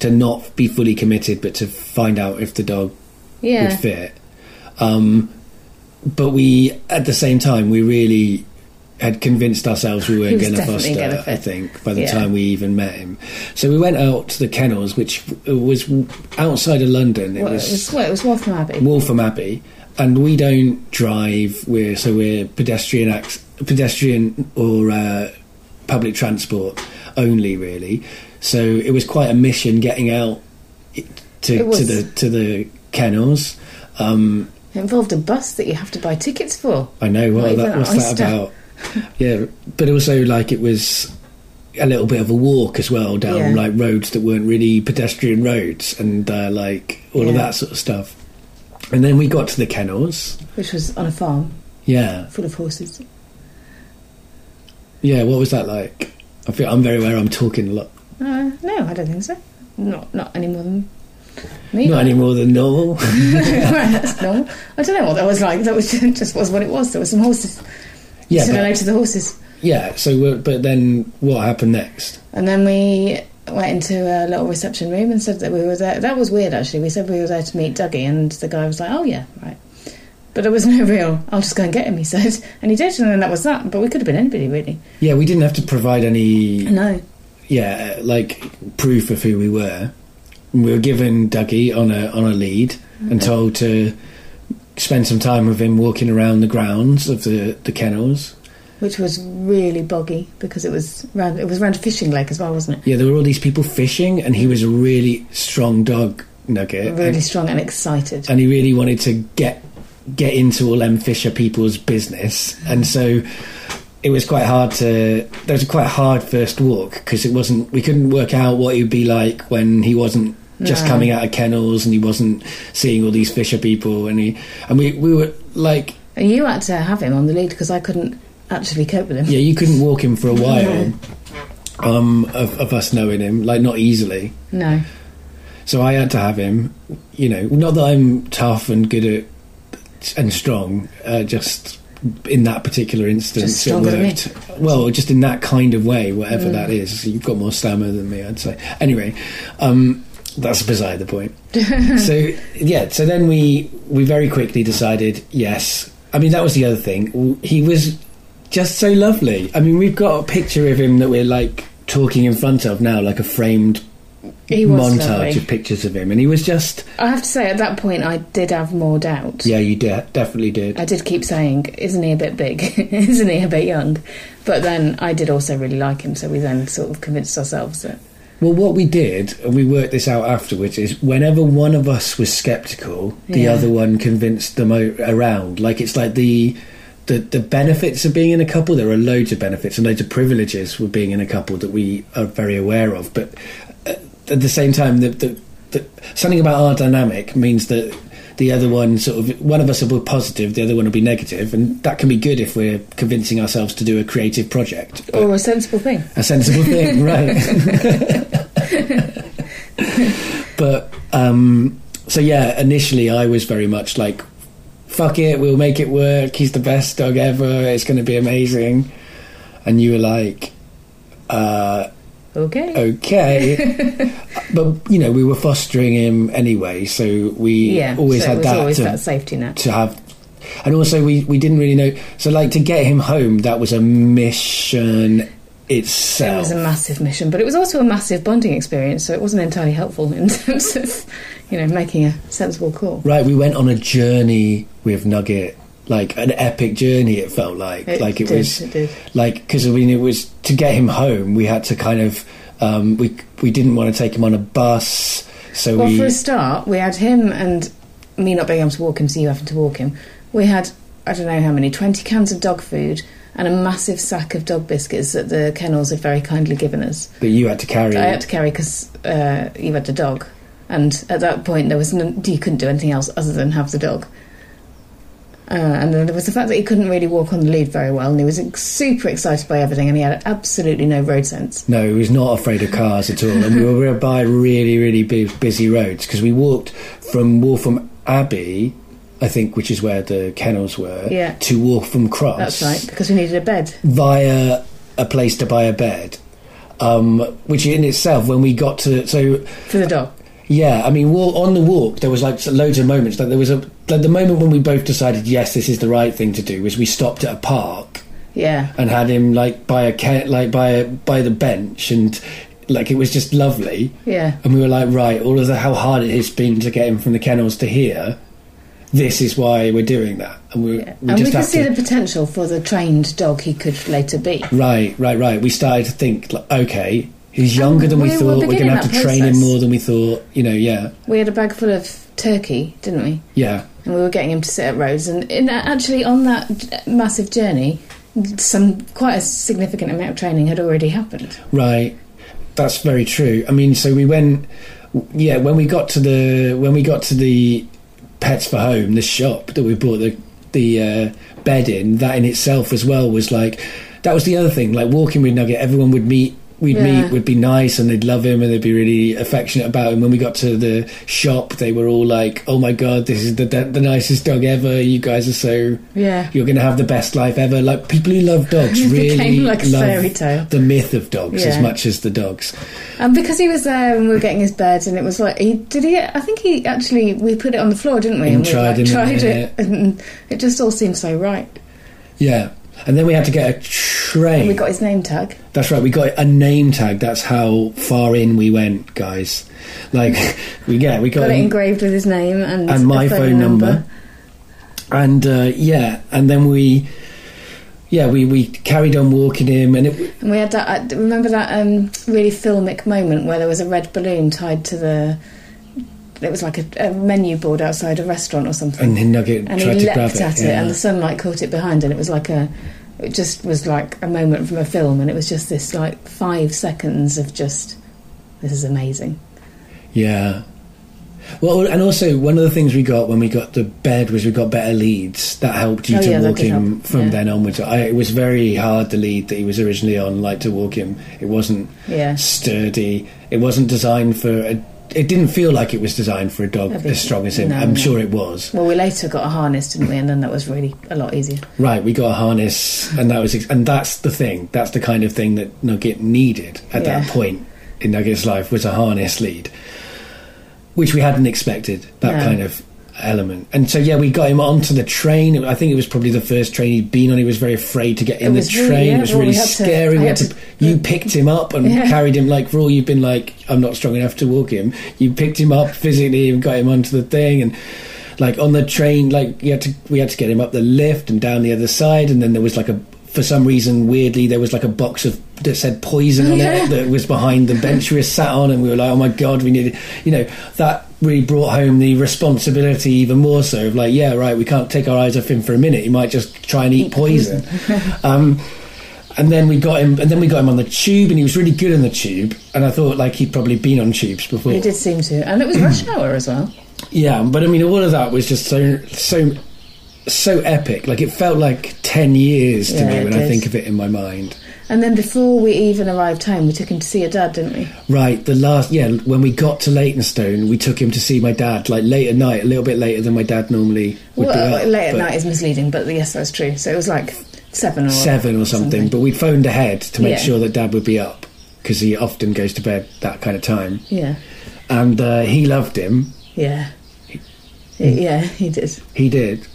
to not be fully committed, but to find out if the dog Yeah. would fit. Um, but we, at the same time, we really had convinced ourselves we weren't going to foster. I think by the Yeah. time we even met him, so we went out to the kennels, which was outside of London. It Well, was, it was, well, it was Waltham Abbey. Waltham Abbey, and we don't drive. We're so we're pedestrian ac- pedestrian or uh, public transport only, really. So it was quite a mission getting out to, to the to the kennels. Um, It involved a bus that you have to buy tickets for. I know what that, what's that about. yeah, but also like it was a little bit of a walk as well down Yeah. like roads that weren't really pedestrian roads and uh, like all of that sort of stuff. And then we got to the kennels. Which was on a farm Yeah, full of horses. yeah. What was that like? I feel I'm very aware I'm talking a lot. Uh, no, I don't think so. Not not any more than me. Not any more than normal. [laughs] That's normal. I don't know what that was like. That was [laughs] just was what it was. There were some horses. yeah, said hello to the horses, yeah. So, but then what happened next? and then we went into a little reception room and said that we were there. That was weird, actually. We said we were there to meet Dougie, and the guy was like, "Oh yeah, right." But there was no real. I'll just go and get him. He [laughs] said, and he did, and then that was that. But we could have been anybody, really. Yeah, we didn't have to provide any No. Yeah, like proof of who we were. We were given Dougie on a on a lead and told to spend some time with him walking around the grounds of the, the kennels. Which was really boggy because it was round. It was round a fishing lake as well, wasn't it? Yeah, there were all these people fishing, and he was a really strong dog nugget, Really and, strong and excited. and he really wanted to get get into all them fisher people's business, and so. It was quite hard to. There was a quite hard first walk because it wasn't. We couldn't work out what he would be like when he wasn't just No. coming out of kennels and he wasn't seeing all these fisher people and he and we we were like And you had to have him on the lead because I couldn't actually cope with him. yeah you couldn't walk him for a while No. um of, of us knowing him like not easily No. so I had to have him you know not that I'm tough and good at and strong uh, just in that particular instance it stronger than me. worked. Well just in that kind of way whatever Mm. that is. You've got more stamina than me I'd say. Anyway um that's beside the point. [laughs] So yeah so then we we very quickly decided yes. I mean that was the other thing. He was just so lovely. I mean we've got a picture of him that we're like talking in front of now like a framed montage lovely. of pictures of him and he was just I have to say, at that point, I did have more doubt. yeah you de- definitely did I did keep saying, "Isn't he a bit big? [laughs] Isn't he a bit young?" But then I did also really like him, so we then sort of convinced ourselves that well what we did and we worked this out afterwards is whenever one of us was skeptical the Yeah. other one convinced them o- around like it's like the the, the benefits of being in a couple, there are loads of benefits and loads of privileges with being in a couple that we are very aware of. But at the same time, the, the, the, something about our dynamic means that the other one sort of one of us will be positive, the other one will be negative, and that can be good if we're convincing ourselves to do a creative project. Or a sensible thing. a sensible thing, [laughs] right? but um, so yeah, initially I was very much like, "Fuck it, we'll make it work. He's the best dog ever. It's going to be amazing." And you were like, uh, Okay. "Okay," [laughs] but you know we were fostering him anyway, so we yeah. always so had that always to, that safety net. to have. And also, we, we didn't really know. So, like, to get him home, that was a mission itself It was a massive mission, but it was also a massive bonding experience. So it wasn't entirely helpful in [laughs] terms of, you know, making a sensible call. Right, we went on a journey with Nugget, like an epic journey. It felt like, It like it did, was, it did. like because I mean, it was to get him home. We had to kind of, um, we we didn't want to take him on a bus, so Well, we for a start, we had him and me not being able to walk him, so you having to walk him. We had, I don't know how many, 20 cans of dog food and a massive sack of dog biscuits that the kennels had very kindly given us. that you had to carry. I had to carry because uh, you had the dog. And at that point, there was no, you couldn't do anything else other than have the dog. Uh, and then there was the fact that he couldn't really walk on the lead very well, and he was ex- super excited by everything, and he had absolutely no road sense. No, he was not afraid of cars at all. And we were by really, really busy roads because we walked from Waltham Abbey, I think, which is where the kennels were, Yeah. to Waltham Cross. That's right, because we needed a bed. Via a place to buy a bed. Um, which in itself, when we got to. So, For the dog. Yeah, I mean, wa- on the walk, there was like loads of moments. Like, there was a. Like, the moment when we both decided, yes, this is the right thing to do, was we stopped at a park Yeah. and had him like by a ke- like by a, by the bench and like it was just lovely Yeah. and we were like right all of the how hard it has been to get him from the kennels to here this is why we're doing that and we, yeah. we and we could see to the potential for the trained dog he could later be. right right right we started to think like, okay he's younger than we, we were thought we're going to have to train him more than we thought you know yeah We had a bag full of turkey, didn't we? yeah And we were getting him to sit at roads. And in, actually, on that massive journey, some quite a significant amount of training had already happened. Right, that's very true. I mean, so we went, yeah, when we got to the when we got to the pets for home, the shop that we bought the the uh, bed in, that in itself as well was like that was the other thing. Like walking with Nugget, everyone would meet. We'd Yeah. meet, would be nice, and they'd love him, and they'd be really affectionate about him. When we got to the shop, they were all like, "Oh my god, this is the the nicest dog ever! You guys are so Yeah. you're going to have the best life ever. Like people who love dogs [laughs] really like love fairy tale. the myth of dogs as much as the dogs. And because he was there and we were getting his bed, and it was like he did he. I think he actually we put it on the floor, didn't we? And we tried like, tried yeah. it, and it just all seemed so right. Yeah, and then we had to get a train. And we got his name tag. That's right. We got a name tag. That's how far in we went, guys. Like [laughs] we yeah we got, Got it engraved with his name and and my phone number. and uh, yeah, and then we. Yeah, we, we carried on walking him, and it, And we had that. I remember that um, really filmic moment where there was a red balloon tied to the. It was like a, a menu board outside a restaurant or something. and then Nugget and tried he to grab leapt it. at it, yeah. and the sunlight caught it behind, and it was like a. It just was like a moment from a film, and it was just this like five seconds of just. This is amazing. Yeah. Well, and also one of the things we got when we got the bed was we got better leads. That helped you Oh, to yeah, walk him from yeah. then onwards. I, it was very hard the lead that he was originally on, like to walk him. It wasn't Yeah. sturdy. It wasn't designed for. A, it didn't feel like it was designed for a dog as strong as him. no, I'm no. sure it was. Well, we later got a harness, didn't we? And then that was really a lot easier. Right, we got a harness, and that was, ex- and that's the thing. That's the kind of thing that Nugget needed at Yeah. that point in Nugget's life was a harness lead, which we hadn't expected. That No. kind of element, and so yeah, we got him onto the train. I think it was probably the first train he'd been on. He was very afraid to get in the train. really- yeah, it was well, really to- scary. I we had had to, to- you picked him up and Yeah. carried him like for all you've been like, I'm not strong enough to walk him. You picked him up physically and got him onto the thing and like on the train like you had to we had to get him up the lift and down the other side and then there was like a for some reason weirdly there was like a box of that said poison on [laughs] Yeah. it that was behind the bench we were sat on and we were like oh my god we needed you know that really brought home the responsibility even more so of like yeah right we can't take our eyes off him for a minute he might just try and eat poison um and then we got him and then we got him on the tube and he was really good on the tube and i thought like he'd probably been on tubes before He did seem to, and it was rush hour as well. yeah, but I mean, all of that was just so so so epic. Like it felt like ten years to Yeah, me when I think of it in my mind. And then before we even arrived home, we took him to see your dad, didn't we? Right, the last yeah, when we got to Leytonstone, we took him to see my dad. Like late at night, a little bit later than my dad normally would well, be up. late at night is misleading, but yes, that's true. So it was like seven or seven or something. But we phoned ahead to make Yeah. sure that dad would be up because he often goes to bed that kind of time. yeah, And uh, he loved him. yeah, yeah. He did. He did.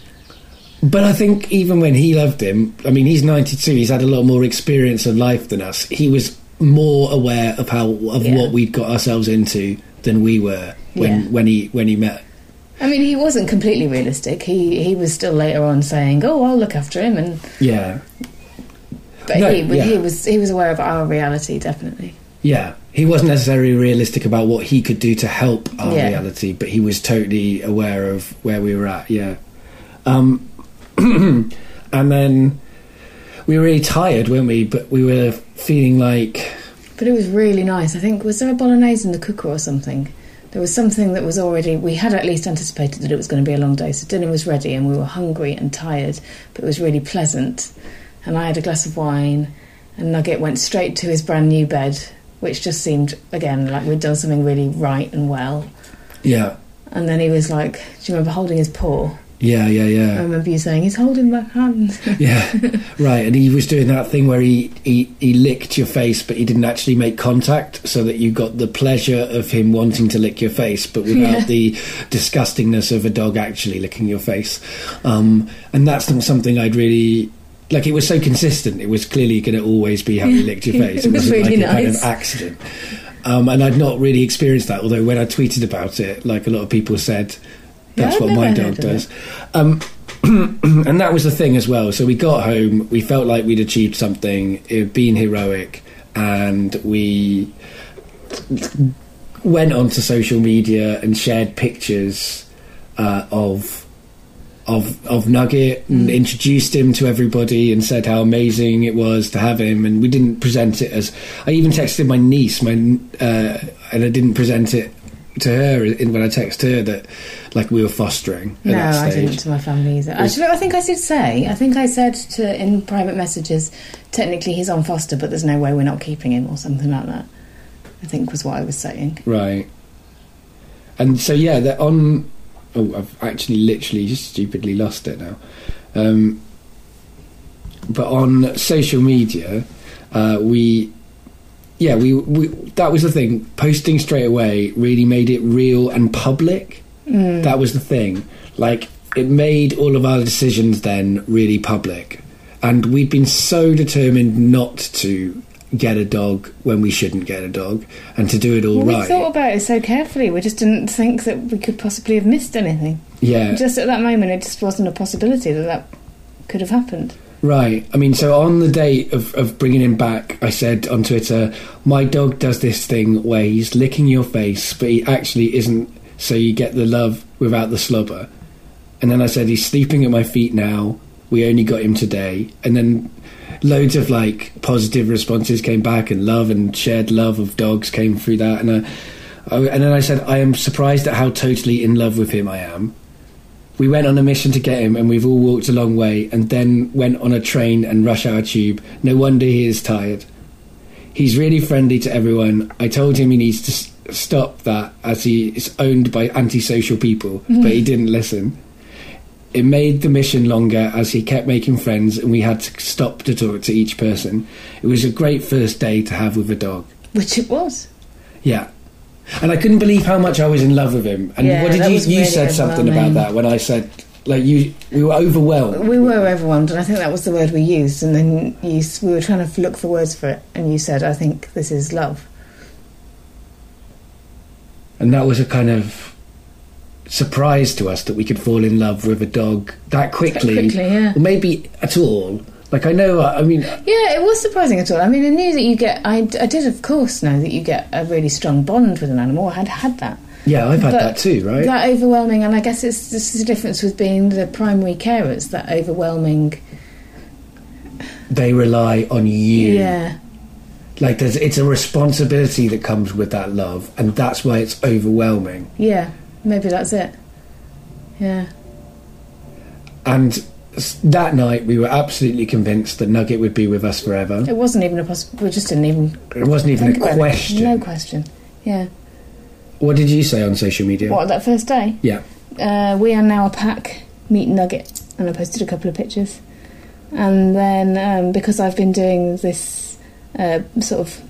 But I think even when he loved him, I mean, he's 92, he's had a lot more experience of life than us. He was more aware of how of Yeah. what we'd got ourselves into than we were when, Yeah. when he when he met. I mean, he wasn't completely realistic. He he was still later on saying, "Oh, I'll look after him," and Yeah, but No, he, was- yeah. he was he was aware of our reality, definitely. yeah. He wasn't necessarily realistic about what he could do to help our Yeah. reality, but he was totally aware of where we were at. Yeah. Um, [clears throat] and then we were really tired, weren't we? But we were feeling like But it was really nice. I think was there a bolognese in the cooker or something? there was something that was already. We had at least anticipated that it was going to be a long day, so dinner was ready, and we were hungry and tired, but it was really pleasant. And I had a glass of wine, and Nugget went straight to his brand new bed, which just seemed again like we'd done something really right and well. Yeah, And then he was like, "Do you remember holding his paw?" Yeah, yeah, yeah. I remember you saying, "He's holding my hand." [laughs] yeah. right, and he was doing that thing where he, he he licked your face, but he didn't actually make contact, so that you got the pleasure of him wanting to lick your face, but without Yeah. the disgustingness of a dog actually licking your face. Um, and that's not something I'd really. Like it was so consistent, it was clearly going to always be how he [laughs] licked your face. It was wasn't really like a kind of accident. Um, and I'd not really experienced that. Although when I tweeted about it, like a lot of people said, that's I've what my dog does. Um, [clears throat] and that was the thing as well. So we got home, we felt like we'd achieved something, it had been heroic, and we went onto social media and shared pictures uh, of of of Nugget and introduced him to everybody and said how amazing it was to have him. And we didn't present it as I even texted my niece, my uh, and I didn't present it to her in, when I texted her that like we were fostering No, I didn't to my family either. Actually, I think I did say. I think I said to in private messages, technically he's on foster, but there's no way we're not keeping him or something like that. I think was what I was saying. Right. And so yeah, they're on. Oh, I've actually literally just stupidly lost it now. Um, but on social media, uh, we, yeah, we, we that was the thing. Posting straight away really made it real and public. Mm. That was the thing. Like it made all of our decisions then really public, and we'd been so determined not to get a dog when we shouldn't get a dog, and to do it all Well, right. We thought about it so carefully. We just didn't think that we could possibly have missed anything. yeah, Just at that moment, it just wasn't a possibility that that could have happened. right. I mean, so on the day of, of bringing him back, I said on Twitter, "My dog does this thing where he's licking your face, but he actually isn't. So you get the love without the slobber." And then I said, "He's sleeping at my feet now. We only got him today." And then loads of like positive responses came back, and love and shared love of dogs came through that. And I, I, and then I said, "I am surprised at how totally in love with him I am." We went on a mission to get him, and we've all walked a long way, and then went on a train and rush hour tube. No wonder he is tired. He's really friendly to everyone. I told him he needs to stop that, as he is owned by antisocial people, [laughs] but he didn't listen. It made the mission longer as he kept making friends, and we had to stop to talk to each person. It was a great first day to have with a dog. Which it was. Yeah. And I couldn't believe how much I was in love with him. And Yeah, what did you you really said something about that when I said like you we were overwhelmed. We were overwhelmed, and I think that was the word we used. And then you, we were trying to look for words for it, and you said, "I think this is love." And that was a kind of surprise to us that we could fall in love with a dog that quickly. quickly, yeah. Or maybe at all. Like I know uh, I mean Yeah, it was surprising at all. I mean, I knew that you get. I, I did, of course, know that you get a really strong bond with an animal. I had had that. yeah, I've had But that too, right? That overwhelming, and I guess it's this is the difference with being the primary carers. That overwhelming. they rely on you. Yeah, Like there's it's a responsibility that comes with that love and that's why it's overwhelming. yeah. Maybe that's it. Yeah. And that night we were absolutely convinced that Nugget would be with us forever. It wasn't even a possible. We just didn't even It wasn't even a question. No question. Yeah. What did you say on social media? What that first day? Yeah. Uh, we are now a pack. Meet Nugget, and I posted a couple of pictures. And then um, because I've been doing this uh, sort of,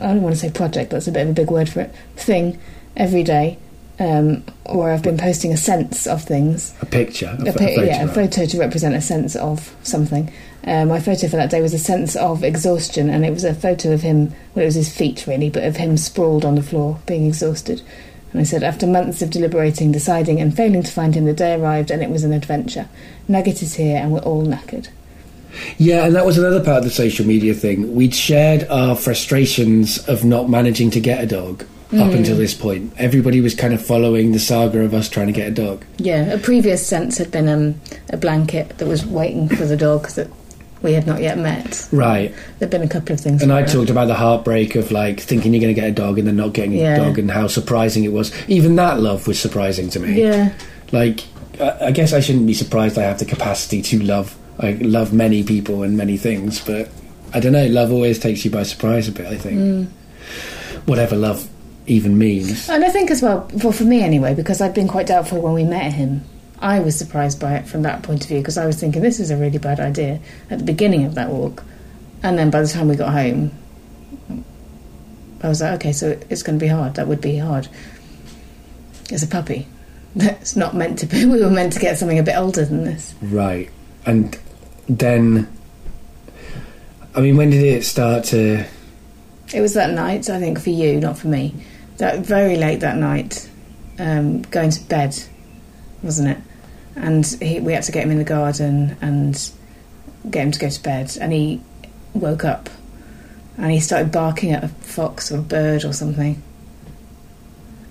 I don't want to say project. That's a bit of a big word for it. Thing every day, um, where I've been posting a sense of things. A picture. A, A pi- yeah, a photo to represent a sense of something. Uh, my photo for that day was a sense of exhaustion, and it was a photo of him. Well, it was his feet really, but of him sprawled on the floor, being exhausted. And I said, after months of deliberating, deciding, and failing to find him, the day arrived, and it was an adventure. Nugget is here, and we're all knackered. Yeah, and that was another part of the social media thing. We'd shared our frustrations of not managing to get a dog Mm. up until this point. Everybody was kind of following the saga of us trying to get a dog. Yeah, a previous sense had been um, a blanket that was waiting for the dog that we had not yet met. Right. There'd been a couple of things. And I talked about the heartbreak of like thinking you're going to get a dog and then not getting Yeah. a dog, and how surprising it was. Even that love was surprising to me. Yeah, Like, I I guess I shouldn't be surprised I have the capacity to love. I love many people and many things, but I don't know. Love always takes you by surprise a bit. I think. Mm. Whatever love even means. and I think as well, well for me anyway, because I'd been quite doubtful when we met him. I was surprised by it from that point of view because I was thinking this is a really bad idea at the beginning of that walk, and then by the time we got home, I was like, okay, so it's going to be hard. That would be hard. As a puppy, [laughs] that's not meant to be. [laughs] We were meant to get something a bit older than this. Right. And then. I mean, when did it start to. It was that night, I think, for you, not for me. That very late that night, um, going to bed, wasn't it? And he, we had to get him in the garden and get him to go to bed. And he woke up and he started barking at a fox or a bird or something.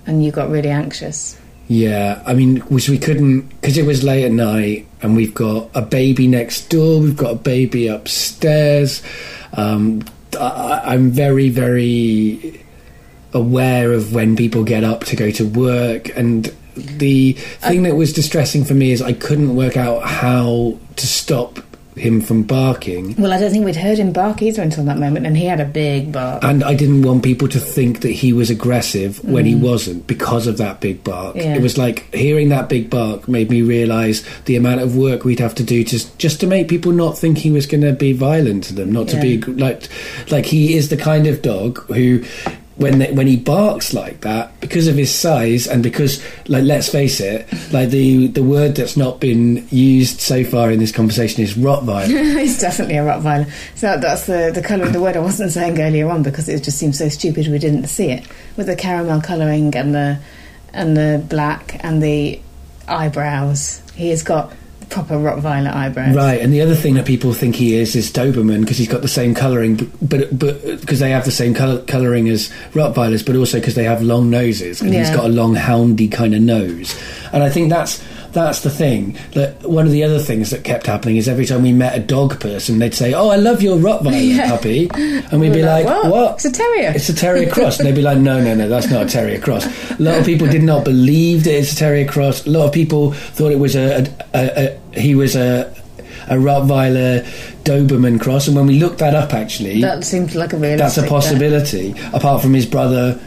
And you got really anxious. Yeah, I mean, which we couldn't because it was late at night, and we've got a baby next door. We've got a baby upstairs. Um, I, I'm very, very aware of when people get up to go to work, and the thing that was distressing for me is I couldn't work out how to stop him from barking. Well, I don't think we'd heard him bark either until that moment, and he had a big bark. And I didn't want people to think that he was aggressive when he wasn't because of that big bark. Mm. Yeah. It was like hearing that big bark made me realise the amount of work we'd have to do to just to make people not think he was going to be violent to them, not to be like like he is the kind of dog who. When they, when he barks like that, because of his size and because, like, let's face it, like the the word that's not been used so far in this conversation is Rottweiler. He's [laughs] definitely a Rottweiler. So that's the, the colour of the word I wasn't saying earlier on because it just seemed so stupid we didn't see it. With the caramel colouring and the and the black and the eyebrows. He has got proper Rottweiler eyebrows. Right, and the other thing that people think he is is Doberman because he's got the same colouring, but but because they have the same colour, colouring as Rottweilers, but also because they have long noses, and he's got a long houndy kind of nose, and I think that's that's the thing. That one of the other things that kept happening is every time we met a dog person, they'd say, "Oh, I love your Rottweiler Yeah. puppy," and we'd We be like, like, "What? It's a terrier. It's a terrier cross. And they'd be like, no, no, no, that's not a terrier cross. A lot of people did not believe that it's a terrier cross. A lot of people thought it was a, a, a, a he was a a Rottweiler Doberman cross. And when we looked that up, actually, that seems like a realistic that's a possibility. Apart from his brother,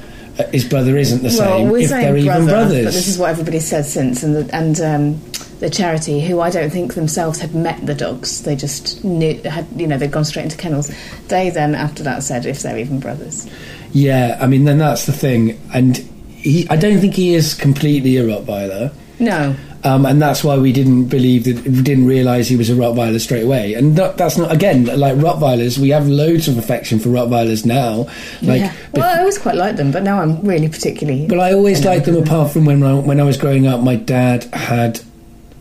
his brother isn't the Well, same. we're if saying they're even brothers, but this is what everybody's said since, and the, and um, the charity, who I don't think themselves had met the dogs, they just knew had you know they'd gone straight into kennels. They then after that said if they're even brothers. yeah. I mean, then that's the thing. And he, I don't think he is completely a Rottweiler. No, Um, and that's why we didn't believe that we didn't realise he was a Rottweiler straight away. And that, that's not again like Rottweilers. We have loads of affection for Rottweilers now. Like, yeah. Well, I always quite like them, but now I'm really particularly. but I always liked them. with Apart from when I, when I was growing up, my dad had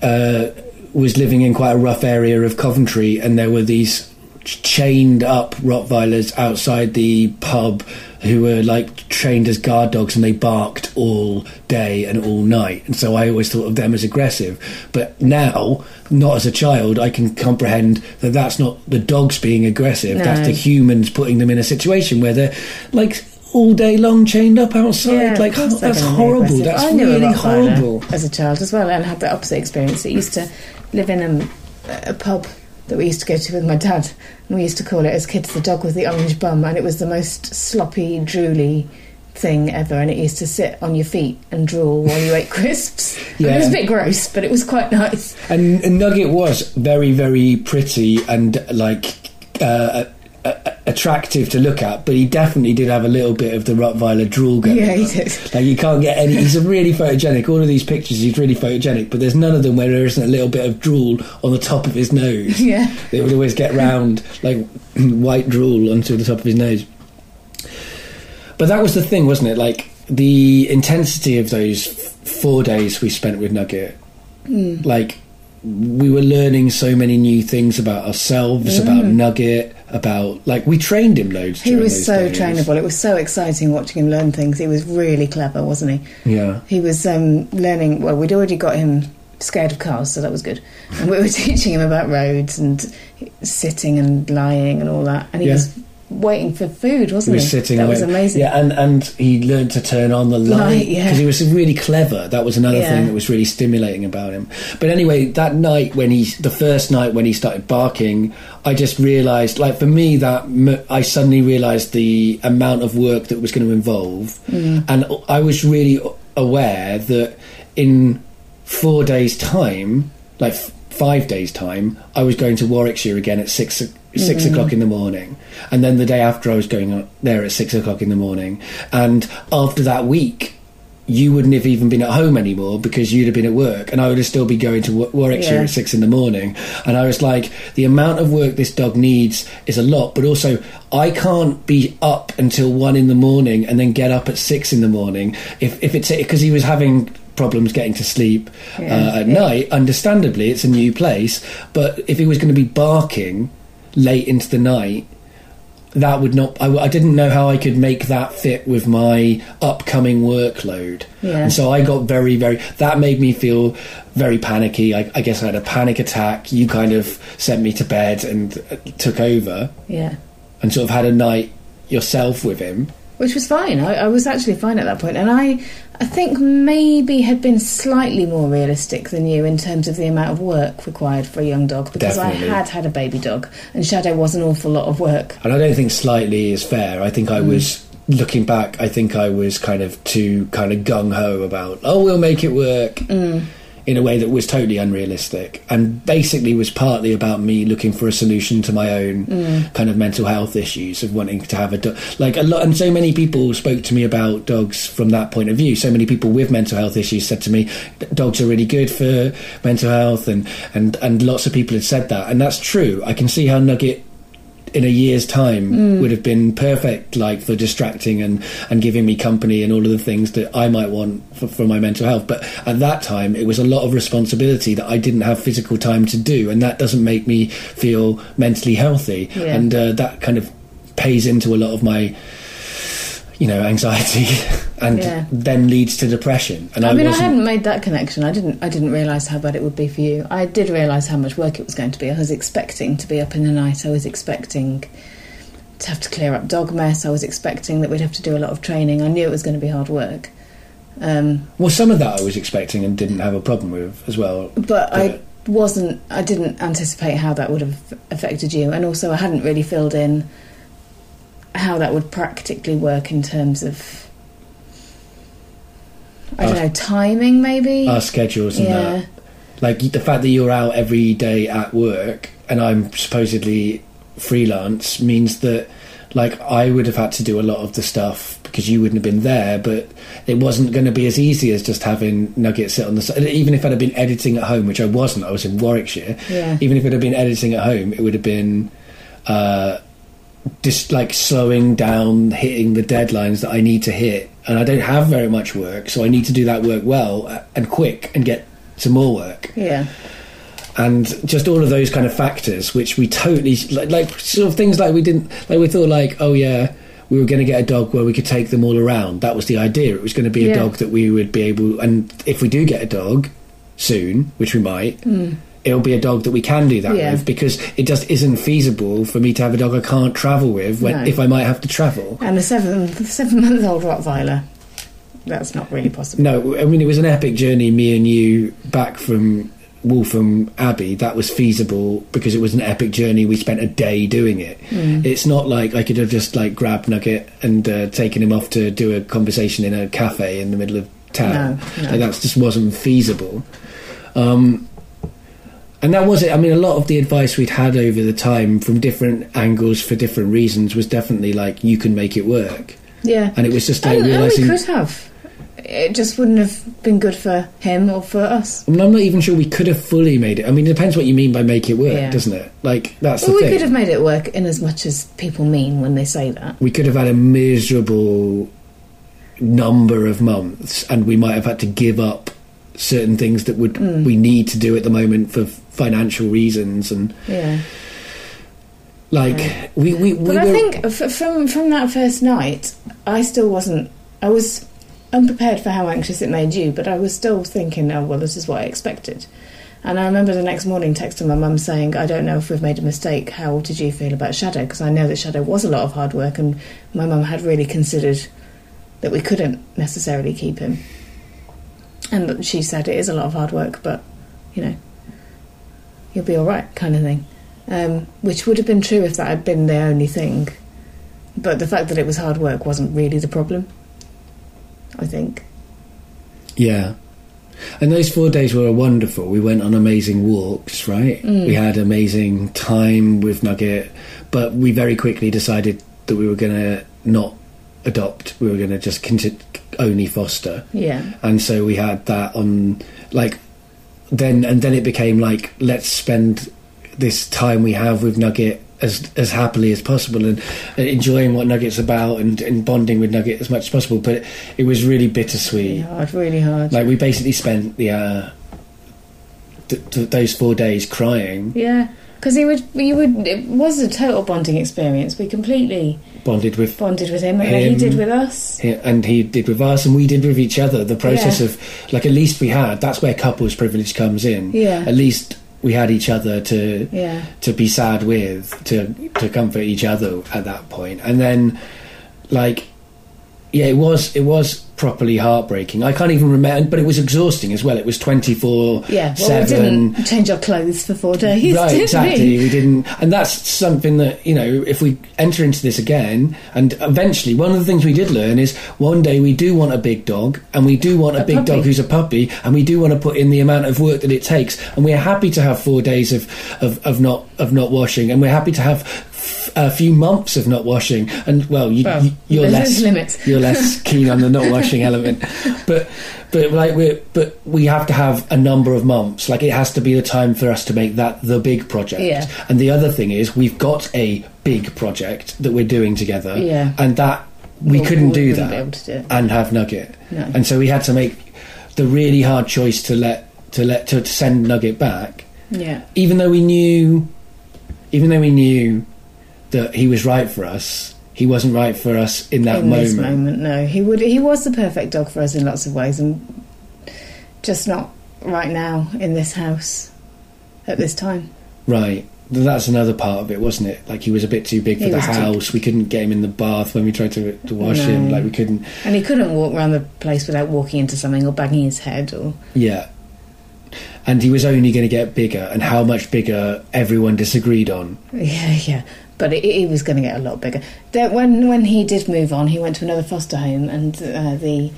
uh, was living in quite a rough area of Coventry, and there were these chained up Rottweilers outside the pub who were like trained as guard dogs and they barked all day and all night. And so I always thought of them as aggressive. But now not as a child I can comprehend that that's not the dogs being aggressive. No. that's the humans putting them in a situation where they're like all day long chained up outside. Yeah, like that's horrible. that's I knew really horrible. as a child as well, and had the opposite experience. It used to live in a, a pub that we used to go to with my dad, and we used to call it as kids the dog with the orange bum, and it was the most sloppy, drooly thing ever, and it used to sit on your feet and drool while you ate [laughs] crisps. Mean, it was a bit gross, but it was quite nice. And, and Nugget was very, very pretty and like uh, a- attractive to look at, but he definitely did have a little bit of the Rottweiler drool going. Yeah, he on. did. Like you can't get any. He's a really photogenic. All of these pictures, he's really photogenic, but there's none of them where there isn't a little bit of drool on the top of his nose. [laughs] Yeah. It would always get round like [clears throat] white drool onto the top of his nose. But that was the thing, wasn't it? Like the intensity of those four days we spent with Nugget. Hmm. Like we were learning so many new things about ourselves, about Nugget, about like we trained him loads. He was so days. trainable. It was so exciting watching him learn things. He was really clever, wasn't he? Yeah, He was um, learning. Well, we'd already got him scared of cars, so that was good. And we were [laughs] teaching him about roads and sitting and lying and all that. And he Yeah. was waiting for food, wasn't he? was sitting. that away. was amazing. Yeah, and and he learned to turn on the light Light, yeah. because he was really clever. That was another Yeah. thing that was really stimulating about him. But anyway, that night when he, the first night when he started barking, I just realised, like for me, that I suddenly realised the amount of work that was going to involve, Mm. and I was really aware that in four days' time, like five days' time, I was going to Warwickshire again at six o- 6 o'clock in the morning, and then the day after I was going up there at six o'clock in the morning, and after that week. You wouldn't have even been at home anymore because you'd have been at work, and I would have still be going to Warwickshire Yeah. at six in the morning. And I was like, the amount of work this dog needs is a lot, but also I can't be up until one in the morning and then get up at six in the morning. If if it's because he was having problems getting to sleep Yeah. uh, at Yeah. night, understandably, it's a new place. But if he was going to be barking late into the night, that would not. I, I didn't know how I could make that fit with my upcoming workload, Yeah. and so I got very, very. That made me feel very panicky. I, I guess I had a panic attack. You kind of sent me to bed and uh, took over, Yeah. and sort of had a night yourself with him. Which was fine. I, I was actually fine at that point, and I, I think maybe had been slightly more realistic than you in terms of the amount of work required for a young dog because Definitely. I had had a baby dog, and Shadow was an awful lot of work. And I don't think slightly is fair. I think I mm. was looking back. I think I was kind of too kind of gung ho about. Oh, we'll make it work. Mm. In a way that was totally unrealistic, and basically was partly about me looking for a solution to my own mm. kind of mental health issues of wanting to have a dog. Like a lot, and so many people spoke to me about dogs from that point of view. So many people with mental health issues said to me, "Dogs are really good for mental health," and and and lots of people had said that, and that's true. I can see how Nugget in a year's time would have been perfect like for distracting and and giving me company and all of the things that I might want for, for my mental health. But at that time it was a lot of responsibility that I didn't have physical time to do and that doesn't make me feel mentally healthy. Yeah. and uh, that kind of pays into a lot of my you know anxiety [laughs] and Yeah. then leads to depression and I, I mean, I hadn't made that connection. I didn't. I didn't realise how bad it would be for you. I did realise how much work it was going to be. I was expecting to be up in the night. I was expecting to have to clear up dog mess. I was expecting that we'd have to do a lot of training. I knew it was going to be hard work. Um, well some of that I was expecting and didn't have a problem with as well but I wasn't. I didn't anticipate how that would have affected you, and also I hadn't really filled in how that would practically work in terms of. I don't Us- know timing, maybe. our schedules and that yeah, like the fact that you're out every day at work and I'm supposedly freelance means that like I would have had to do a lot of the stuff because you wouldn't have been there but it wasn't going to be as easy as just having Nugget sit on the side even if I'd have been editing at home which I wasn't I was in Warwickshire yeah. even if it had been editing at home it would have been uh just like slowing down hitting the deadlines that I need to hit. And I don't have very much work so I need to do that work well uh, and quick and get some more work. Yeah, and just all of those kind of factors which we totally like, like sort of things like we didn't like we thought like oh yeah we were going to get a dog where we could take them all around. That was the idea. It was going to be a dog that we would be able and if we do get a dog soon which we might it'll be a dog that we can do that. Yeah. with because it just isn't feasible for me to have a dog I can't travel with when No. if I might have to travel and the seven the seven month old Rottweiler. That's not really possible. No, I mean it was an epic journey. Me and you back from Waltham Abbey. That was feasible because it was an epic journey. We spent a day doing it. Mm. It's not like I could have just like grabbed Nugget and uh, taken him off to do a conversation in a cafe in the middle of town. No, no. Like that just wasn't feasible. Um, and that was it. I mean, a lot of the advice we'd had over the time from different angles for different reasons was definitely like you can make it work. Yeah, And it was just like and, and we could have. It just wouldn't have been good for him or for us. I mean, I'm not even sure we could have fully made it. I mean, it depends what you mean by make it work, Yeah. doesn't it? Like that's Well, the we thing. could have made it work in as much as people mean when they say that. we could have had a miserable number of months, and we might have had to give up certain things that would Mm. we need to do at the moment for financial reasons, and Yeah. like Yeah. we we, we But I think f- from from that first night, I still wasn't. I was unprepared for how anxious it made you, but I was still thinking, oh well, this is what I expected. And I remember the next morning texting my mum saying, I don't know if we've made a mistake. How did you feel about Shadow? Because I know that Shadow was a lot of hard work, and my mum had really considered that we couldn't necessarily keep him. And she said it is a lot of hard work, but you know, you'll be all right, kind of thing. Um, which would have been true if that had been the only thing. But the fact that it was hard work wasn't really the problem. I think. Yeah. And those four days were wonderful. We went on amazing walks, right? Mm. We had amazing time with Nugget, but we very quickly decided that we were going to not adopt. We were going to just only foster. Yeah. And so we had that on, like, then, and then it became like, let's spend this time we have with Nugget as as happily as possible and, and enjoying what Nugget's about and, and bonding with Nugget as much as possible. But it, it was really bittersweet. Really hard, really hard. Like we basically spent the uh, th- th- those four days crying, yeah. Because he would, you would. It was a total bonding experience. We completely bonded with bonded with him, and he did with us. and he did with us, and we did with each other. The process Yeah. of like at least we had. That's where couples privilege comes in. Yeah. At least we had each other to Yeah. to be sad with, to to comfort each other at that point, and then like yeah, it was it was properly heartbreaking. I can't even remember, but it was exhausting as well. It was twenty four Yeah. Well, seven. we didn't change our clothes for four days. [laughs] right exactly We? we didn't and that's something that you know if we enter into this again and eventually one of the things we did learn is one day we do want a big dog and we do want a, A big puppy. dog who's a puppy and we do want to put in the amount of work that it takes and we're happy to have four days of of, of not of not washing and we're happy to have f- a few months of not washing and well, you, Well, you you're less limits. you're less [laughs] keen on the not washing element but but like we but we have to have a number of months like it has to be the time for us to make that the big project Yeah. and the other thing is we've got a big project that we're doing together Yeah. and that we Well, couldn't do that do and have nugget No. and so we had to make the really hard choice to let to let to, to send nugget back Yeah. even though we knew even though we knew that he was right for us he wasn't right for us in that in this moment moment, no, he would. He was the perfect dog for us in lots of ways, and just not right now in this house at this time. Right. That's another part of it, wasn't it? Like he was a bit too big for He the was too- house. We couldn't get him in the bath when we tried to, to wash No. him. Like we couldn't. And he couldn't walk around the place without walking into something or banging his head or Yeah. And he was only going to get bigger, and how much bigger everyone disagreed on. [laughs] Yeah, yeah. But it, he was going to get a lot bigger. There, when when he did move on, he went to another foster home, and uh, the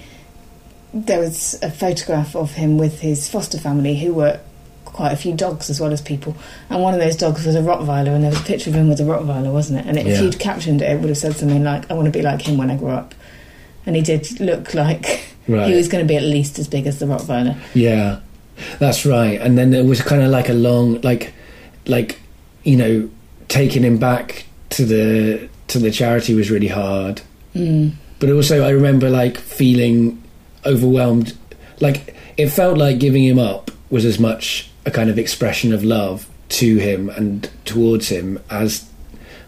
there was a photograph of him with his foster family, who were quite a few dogs as well as people. And one of those dogs was a Rottweiler, and there was a picture of him with a Rottweiler, wasn't it? And if Yeah. you'd captioned it, it would have said something like, "I want to be like him when I grow up." And he did look like [laughs] Right. he was going to be at least as big as the Rottweiler. Yeah, that's right. And then there was kind of like a long, like, like, you know, taking him back to the to the charity was really hard. Mm. But also, I remember like feeling overwhelmed. Like it felt like giving him up was as much a kind of expression of love to him and towards him as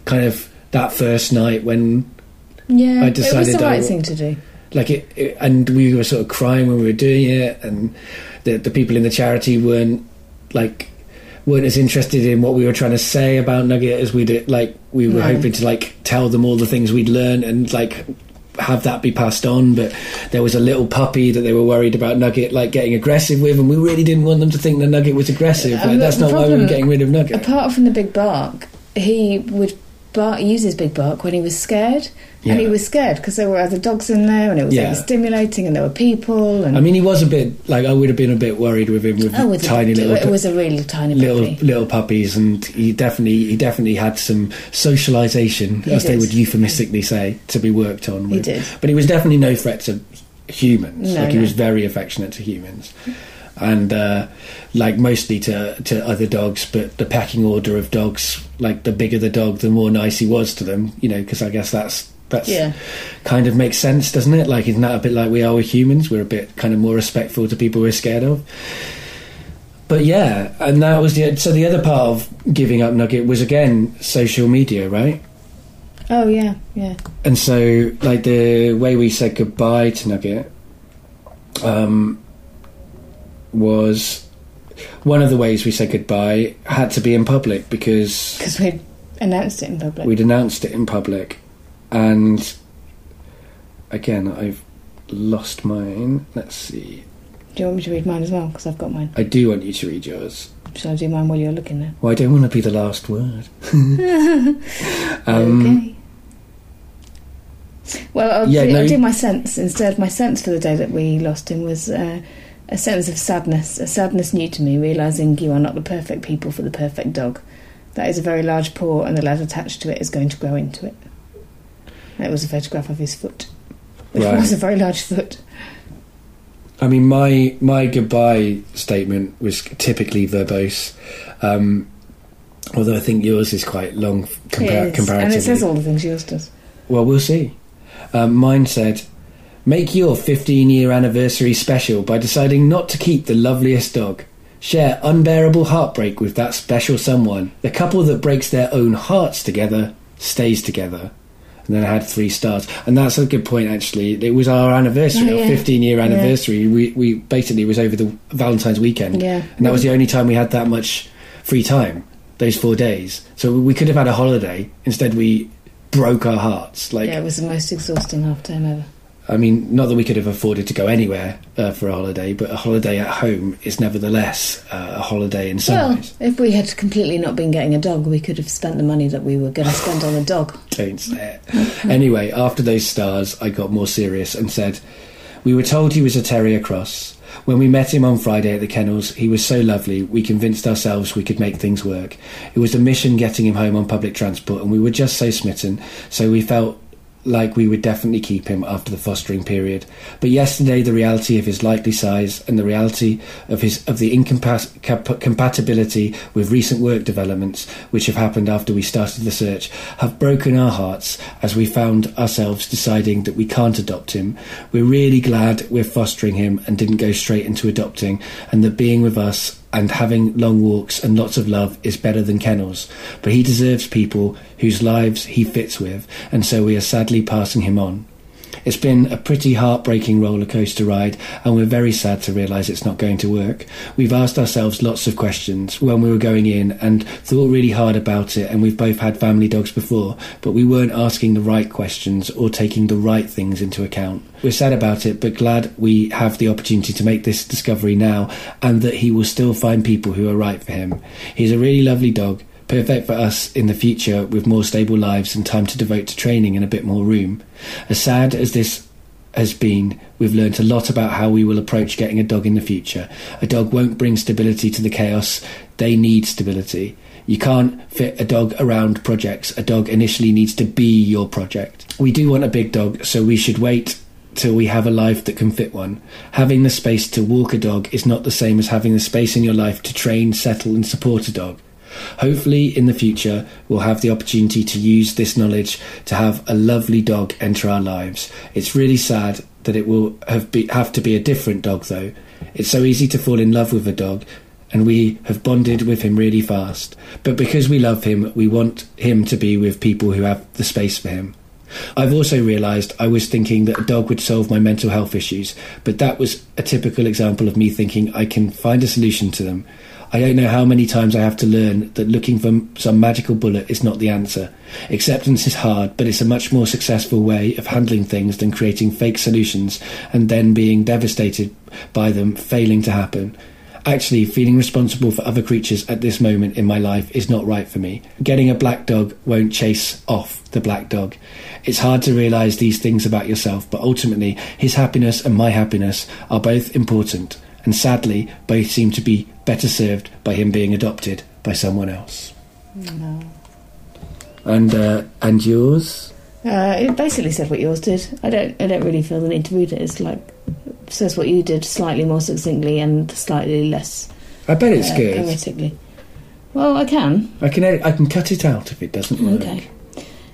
kind of that first night when Yeah, I it was decided the I right w- thing to do. like it, it and we were sort of crying when we were doing it and the the people in the charity weren't like weren't as interested in what we were trying to say about nugget as we did like we were No. hoping to like tell them all the things we'd learned and like have that be passed on but there was a little puppy that they were worried about nugget like getting aggressive with and we really didn't want them to think that nugget was aggressive Uh, like, that's not why we were getting rid of nugget Apart from the big bark, he would bark, uses big bark when he was scared. And he was scared because there were other dogs in there and it was Yeah. overstimulating and there were people. And I mean he was a bit like I would have been a bit worried with him with Oh, with tiny little it was a really tiny little puppy. little puppies, and he definitely he definitely had some socialization, He as they would euphemistically say, to be worked on. He did. but he was definitely no threat to humans. No, like he was very affectionate to humans, and uh, like mostly to to other dogs. But the pecking order of dogs, like the bigger the dog, the more nice he was to them. You know, because I guess that's. That's Yeah. kind of makes sense, doesn't it? Like, isn't that a bit like we are with humans? We're a bit kind of more respectful to people we're scared of. But yeah, and that was the so the other part of giving up Nugget was again social media, right? Oh, yeah, yeah. And so like the way we said goodbye to Nugget um, was one of the ways we said goodbye had to be in public because Because we announced it in public. we'd announced it in public, and again I've lost mine. Let's see. Do you want me to read mine as well? Because I've got mine. I do want you to read yours. Shall I do mine while you're looking there? Well, I don't want to be the last word. [laughs] um, okay. Well, I'll, Yeah, do, no, I'll do my sense instead. My sense for the day that we lost him was uh, a sense of sadness, a sadness new to me, realizing you are not the perfect people for the perfect dog. That is a very large paw, and the lad attached to it is going to grow into it. And it was a photograph of his foot, which Right. was a very large foot. I mean, my my goodbye statement was typically verbose, um, although I think yours is quite long compar- It is, comparatively. and it says all the things yours does. Well, we'll see. Um, mine said, Make your 15 year anniversary special by deciding not to keep the loveliest dog. Share unbearable heartbreak with that special someone. The couple that breaks their own hearts together stays together. And then I had three stars. And that's a good point, actually. It was our anniversary, Oh, our 15 year Yeah. anniversary. We, we basically, it was over the Valentine's weekend. Yeah. And that was the only time we had that much free time, those four days. So we could have had a holiday. Instead, we broke our hearts. Like, yeah, it was the most exhausting half term ever. I mean, not that we could have afforded to go anywhere uh, for a holiday, but a holiday at home is nevertheless uh, a holiday in some Well, ways. if we had completely not been getting a dog, we could have spent the money that we were going to spend on a dog. Don't say it. anyway, after those stars, I got more serious and said, We were told he was a terrier cross. When we met him on Friday at the kennels, he was so lovely, we convinced ourselves we could make things work. It was a mission getting him home on public transport, and we were just so smitten, so we felt like we would definitely keep him after the fostering period. But yesterday, the reality of his likely size and the reality of his of the incompat- cap- compatibility with recent work developments, which have happened after we started the search, have broken our hearts as we found ourselves deciding that we can't adopt him. We're really glad we're fostering him and didn't go straight into adopting, and that being with us and having long walks and lots of love is better than kennels. But he deserves people whose lives he fits with, and so we are sadly passing him on. It's been a pretty heartbreaking roller coaster ride, and we're very sad to realise it's not going to work. We've asked ourselves lots of questions when we were going in and thought really hard about it, and we've both had family dogs before, but we weren't asking the right questions or taking the right things into account. We're sad about it, but glad we have the opportunity to make this discovery now, and that he will still find people who are right for him. He's a really lovely dog perfect for us in the future with more stable lives and time to devote to training and a bit more room. As sad as this has been, we've learnt a lot about how we will approach getting a dog in the future. A dog won't bring stability to the chaos, they need stability. You can't fit a dog around projects. A dog initially needs to be your project. We do want a big dog, so we should wait till we have a life that can fit one. Having the space to walk a dog is not the same as having the space in your life to train, settle, and support a dog. Hopefully, in the future, we'll have the opportunity to use this knowledge to have a lovely dog enter our lives. It's really sad that it will have, be, have to be a different dog, though. It's so easy to fall in love with a dog, and we have bonded with him really fast. But because we love him, we want him to be with people who have the space for him. I've also realised I was thinking that a dog would solve my mental health issues, but that was a typical example of me thinking I can find a solution to them. I don't know how many times I have to learn that looking for some magical bullet is not the answer. Acceptance is hard, but it's a much more successful way of handling things than creating fake solutions and then being devastated by them failing to happen. Actually, feeling responsible for other creatures at this moment in my life is not right for me. Getting a black dog won't chase off the black dog. It's hard to realise these things about yourself, but ultimately, his happiness and my happiness are both important, and sadly, both seem to be better served by him being adopted by someone else. No. And uh, and yours? Uh, it basically said what yours did. I don't. I don't really feel the need to read it. It's like it says what you did slightly more succinctly and slightly less I bet it's uh, good. poetically. Well, I can. I can edit, I can cut it out if it doesn't work. Okay.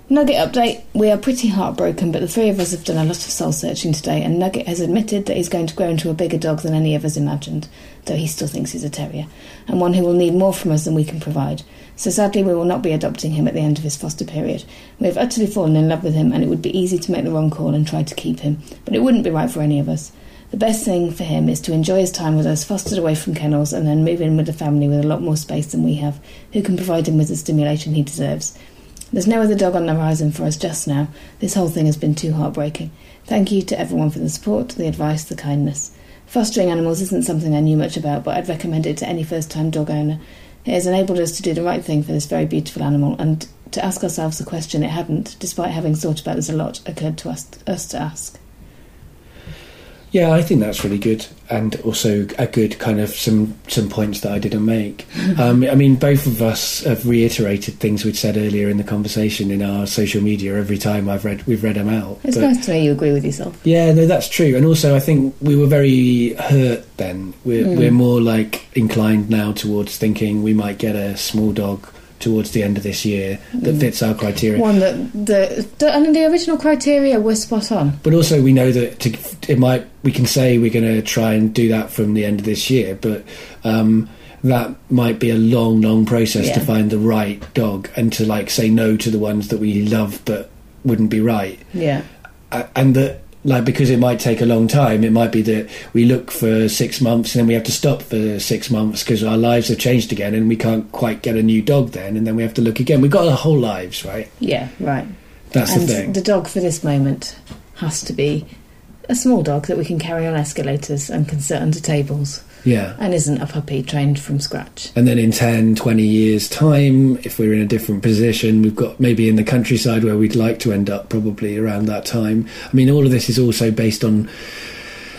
Nugget update. We are pretty heartbroken, but the three of us have done a lot of soul searching today, and Nugget has admitted that he's going to grow into a bigger dog than any of us imagined, though he still thinks he's a terrier, and one who will need more from us than we can provide. So sadly, we will not be adopting him at the end of his foster period. We have utterly fallen in love with him, and it would be easy to make the wrong call and try to keep him, but it wouldn't be right for any of us. The best thing for him is to enjoy his time with us, fostered away from kennels, and then move in with a family with a lot more space than we have, who can provide him with the stimulation he deserves. There's no other dog on the horizon for us just now. This whole thing has been too heartbreaking. Thank you to everyone for the support, the advice, the kindness. Fostering animals isn't something I knew much about, but I'd recommend it to any first time dog owner. It has enabled us to do the right thing for this very beautiful animal and to ask ourselves a question it hadn't, despite having thought about this a lot, occurred to us, us to ask. Yeah, I think that's really good, and also a good kind of some some points that I didn't make. um, I mean, both of us have reiterated things we'd said earlier in the conversation in our social media. Every time I've read, we've read them out. It's But- nice to know you agree with yourself. Yeah, no, that's true. And also, I think we were very hurt then. We're, Mm. we're more like inclined now towards thinking we might get a small dog towards the end of this year that Mm. fits our criteria. One that the, the and the original criteria were spot on. But also, we know that to, it might. We can say we're going to try and do that from the end of this year, but um, that might be a long, long process to find the right dog and to like say no to the ones that we love but wouldn't be right. Yeah. And that like because it might take a long time it might be that we look for six months and then we have to stop for six months because our lives have changed again and we can't quite get a new dog then and then we have to look again. We've got our whole lives right? Yeah, right. that's and the thing. the dog for this moment has to be a small dog that we can carry on escalators and can sit under tables yeah and isn't a puppy trained from scratch. and then in 10 20 years time if we're in a different position we've got maybe in the countryside where we'd like to end up probably around that time i mean all of this is also based on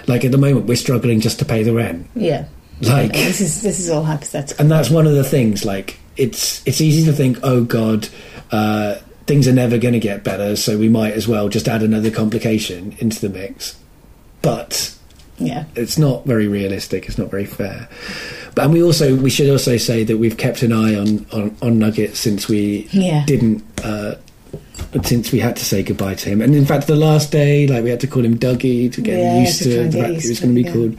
like at the moment we're struggling just to pay the rent Yeah. like this is this is all hypothetical. and that's one of the things like it's it's easy to think oh god uh, things are never going to get better so we might as well just add another complication into the mix but Yeah. it's not very realistic it's not very fair but and we also we should also say that we've kept an eye on on, on nugget since we Yeah. didn't uh, since we had to say goodbye to him and in fact the last day like we had to call him dougie to get Yeah, used to to the fact he was going to be yeah. called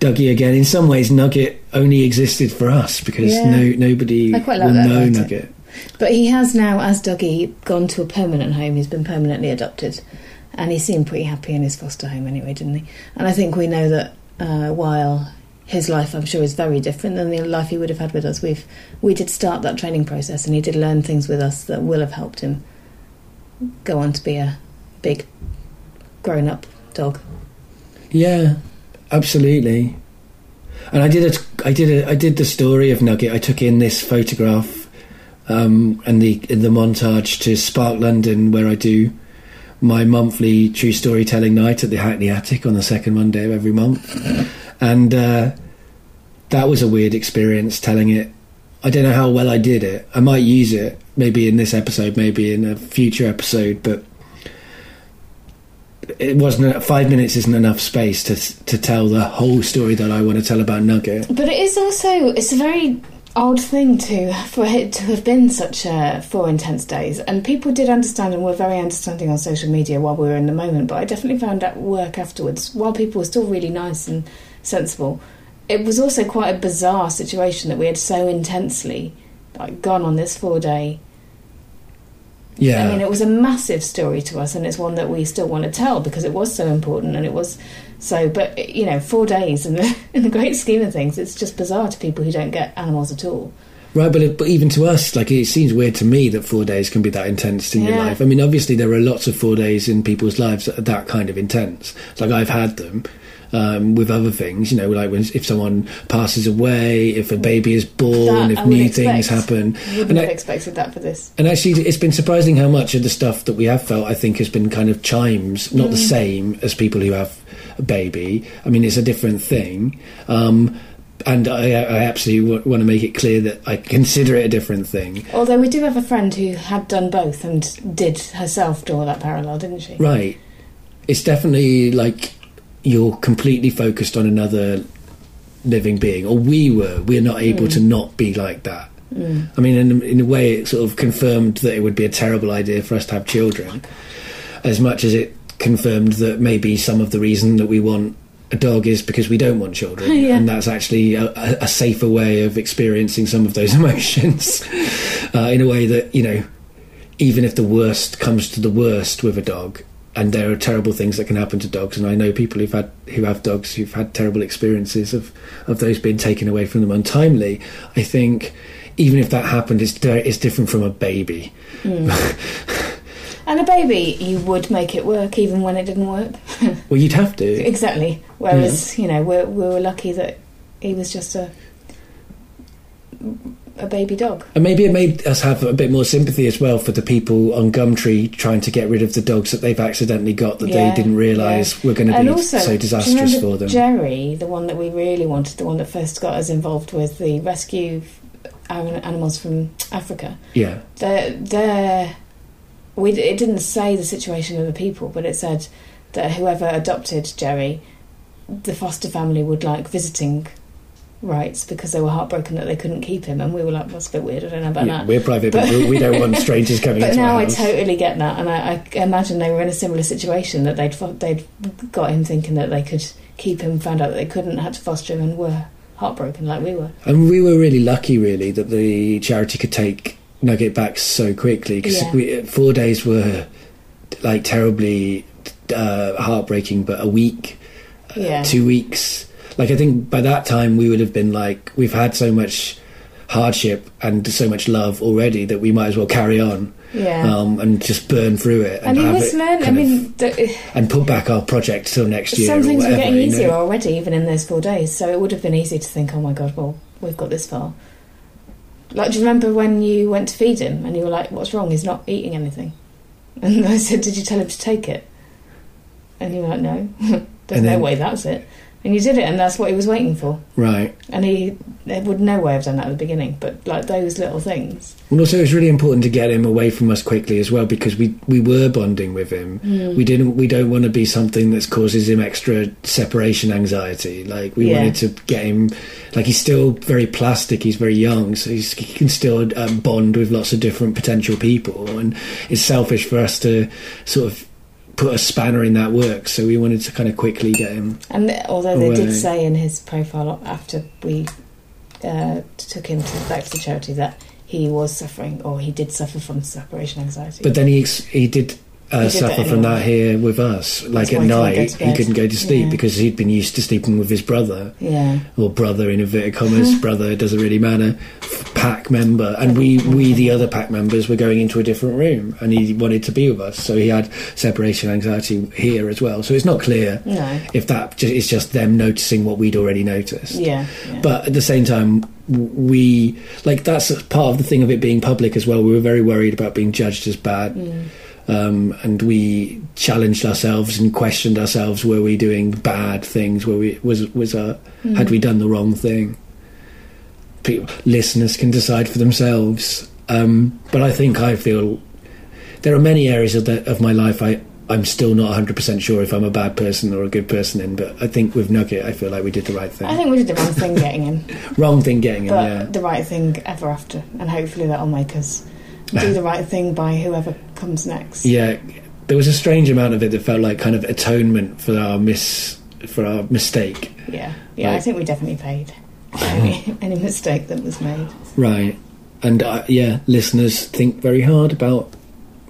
Dougie again. In some ways, Nugget only existed for us because no nobody I quite like will that know about it. Nugget. But he has now, as Dougie, gone to a permanent home. He's been permanently adopted. And he seemed pretty happy in his foster home anyway, didn't he? And I think we know that uh, while his life, I'm sure, is very different than the life he would have had with us, we've, we did start that training process and he did learn things with us that will have helped him go on to be a big grown up dog. Yeah, absolutely. And I did a, I did a, I did the story of Nugget. I took in this photograph um, and the in the montage to Spark London, where I do my monthly true storytelling night at the Hackney Attic on the second Monday of every month, and uh, that was a weird experience telling it. I don't know how well I did it. I might use it maybe in this episode, maybe in a future episode, but it wasn't five minutes isn't enough space to to tell the whole story that I want to tell about Nugget. But it is also it's a very odd thing to for it to have been such uh, four intense days, and people did understand and were very understanding on social media while we were in the moment. But I definitely found at work afterwards, while people were still really nice and sensible, it was also quite a bizarre situation that we had so intensely like gone on this four day. Yeah, I mean, it was a massive story to us, and it's one that we still want to tell because it was so important, and it was so. But you know, four days in the [laughs] in the great scheme of things, it's just bizarre to people who don't get animals at all. right. But it, but even to us, like it seems weird to me that four days can be that intense in your life. I mean, obviously there are lots of four days in people's lives that are that kind of intense. Like I've had them. Um, with other things, you know, like when if someone passes away, if a baby is born, That if new expect. things happen, Wouldn't And have I- expected that for this. And actually, it's been surprising how much of the stuff that we have felt, I think, has been kind of chimes, not the same as people who have a baby. I mean, it's a different thing. Um, and I, I absolutely w- want to make it clear that I consider it a different thing. Although we do have a friend who had done both and did herself draw that parallel, didn't she? Right. It's definitely like you're completely focused on another living being, or we were. We're not able to not be like that. I mean, in, in a way, it sort of confirmed that it would be a terrible idea for us to have children, as much as it confirmed that maybe some of the reason that we want a dog is because we don't want children, [laughs] Yeah. and that's actually a, a a safer way of experiencing some of those [laughs] emotions uh, in a way that you know, even if the worst comes to the worst with a dog, and there are terrible things that can happen to dogs. And I know people who've had who have dogs who've had terrible experiences of of those being taken away from them untimely. I think even if that happened, it's it's different from a baby. Hmm. [laughs] And a baby, you would make it work even when it didn't work. [laughs] Well, you'd have to. exactly. Whereas, hmm. you know, we're, we were lucky that he was just a a baby dog. And maybe it made us have a bit more sympathy as well for the people on Gumtree trying to get rid of the dogs that they've accidentally got that Yeah, they didn't realise were going to be also, so disastrous for them. Jerry, the one that we really wanted, the one that first got us involved with the rescue of animals from Africa. yeah, They're, they're, we, it didn't say the situation of the people, but it said that whoever adopted Jerry, the foster family would like visiting rights because they were heartbroken that they couldn't keep him. And we were like, that's a bit weird, I don't know about yeah that. we're private, but, we don't want strangers coming [laughs] But now I totally get that, and I, I imagine they were in a similar situation that they'd they'd got him thinking that they could keep him, found out that they couldn't, had to foster him, and were heartbroken like we were. And we were really lucky, really, that the charity could take Nugget back so quickly because Yeah. four days were like terribly uh, heartbreaking, but a week, Yeah, two weeks. Like I think by that time we would have been like, we've had so much hardship and so much love already that we might as well carry on yeah. um, and just burn through it. and have was it learning. I mean, the, and put back our project till next year. some things were whatever, getting you know? easier already, even in those four days. So it would have been easy to think, oh my god, well, we've got this far. Like, do you remember when you went to feed him and you were like, "What's wrong? He's not eating anything." [laughs] And I said, "Did you tell him to take it?" And you were like, "No, [laughs] there's And no way that's it." And you did it, and that's what he was waiting for. Right. And he, would no way have done that at the beginning, but like those little things. And also, it was really important to get him away from us quickly as well because we we were bonding with him. Hmm. We didn't. We don't want to be something that causes him extra separation anxiety. Like we Yeah. wanted to get him. Like he's still very plastic. He's very young, so he's, he can still um, bond with lots of different potential people. And it's selfish for us to sort of put a spanner in that work. So we wanted to kind of quickly get him. And th- although they did say in his profile after we uh, took him to, back to the charity that he was suffering, or he did suffer from separation anxiety. But then he ex- he did. Uh, He did suffer that from that here with us. Like That's at he night, he couldn't go to sleep Yeah. because he'd been used to sleeping with his brother. yeah, or brother in inverted commas, [laughs] brother it doesn't really matter, pack member, and we we the other pack members were going into a different room, and he wanted to be with us, so he had separation anxiety here as well. So it's not clear no, if that is just them noticing what we'd already noticed. yeah, yeah. But at the same time, we like that's part of the thing of it being public as well. We were very worried about being judged as bad. Mm. Um, and we challenged ourselves and questioned ourselves: Were we doing bad things? Were we was was uh, Mm. had we done the wrong thing? People, listeners can decide for themselves. Um, but I think I feel there are many areas of, the, of my life I I'm still not 100 percent sure if I'm a bad person or a good person in. But I think with Nugget, I feel like we did the right thing. I think we did the wrong thing getting him, [laughs] wrong thing getting him. but Yeah, the right thing ever after, and hopefully that'll make us do the right thing by whoever comes next. yeah. There was a strange amount of it that felt like kind of atonement for our miss for our mistake. yeah, yeah. I think we definitely paid any, any mistake that was made. Right. And uh, yeah, listeners think very hard about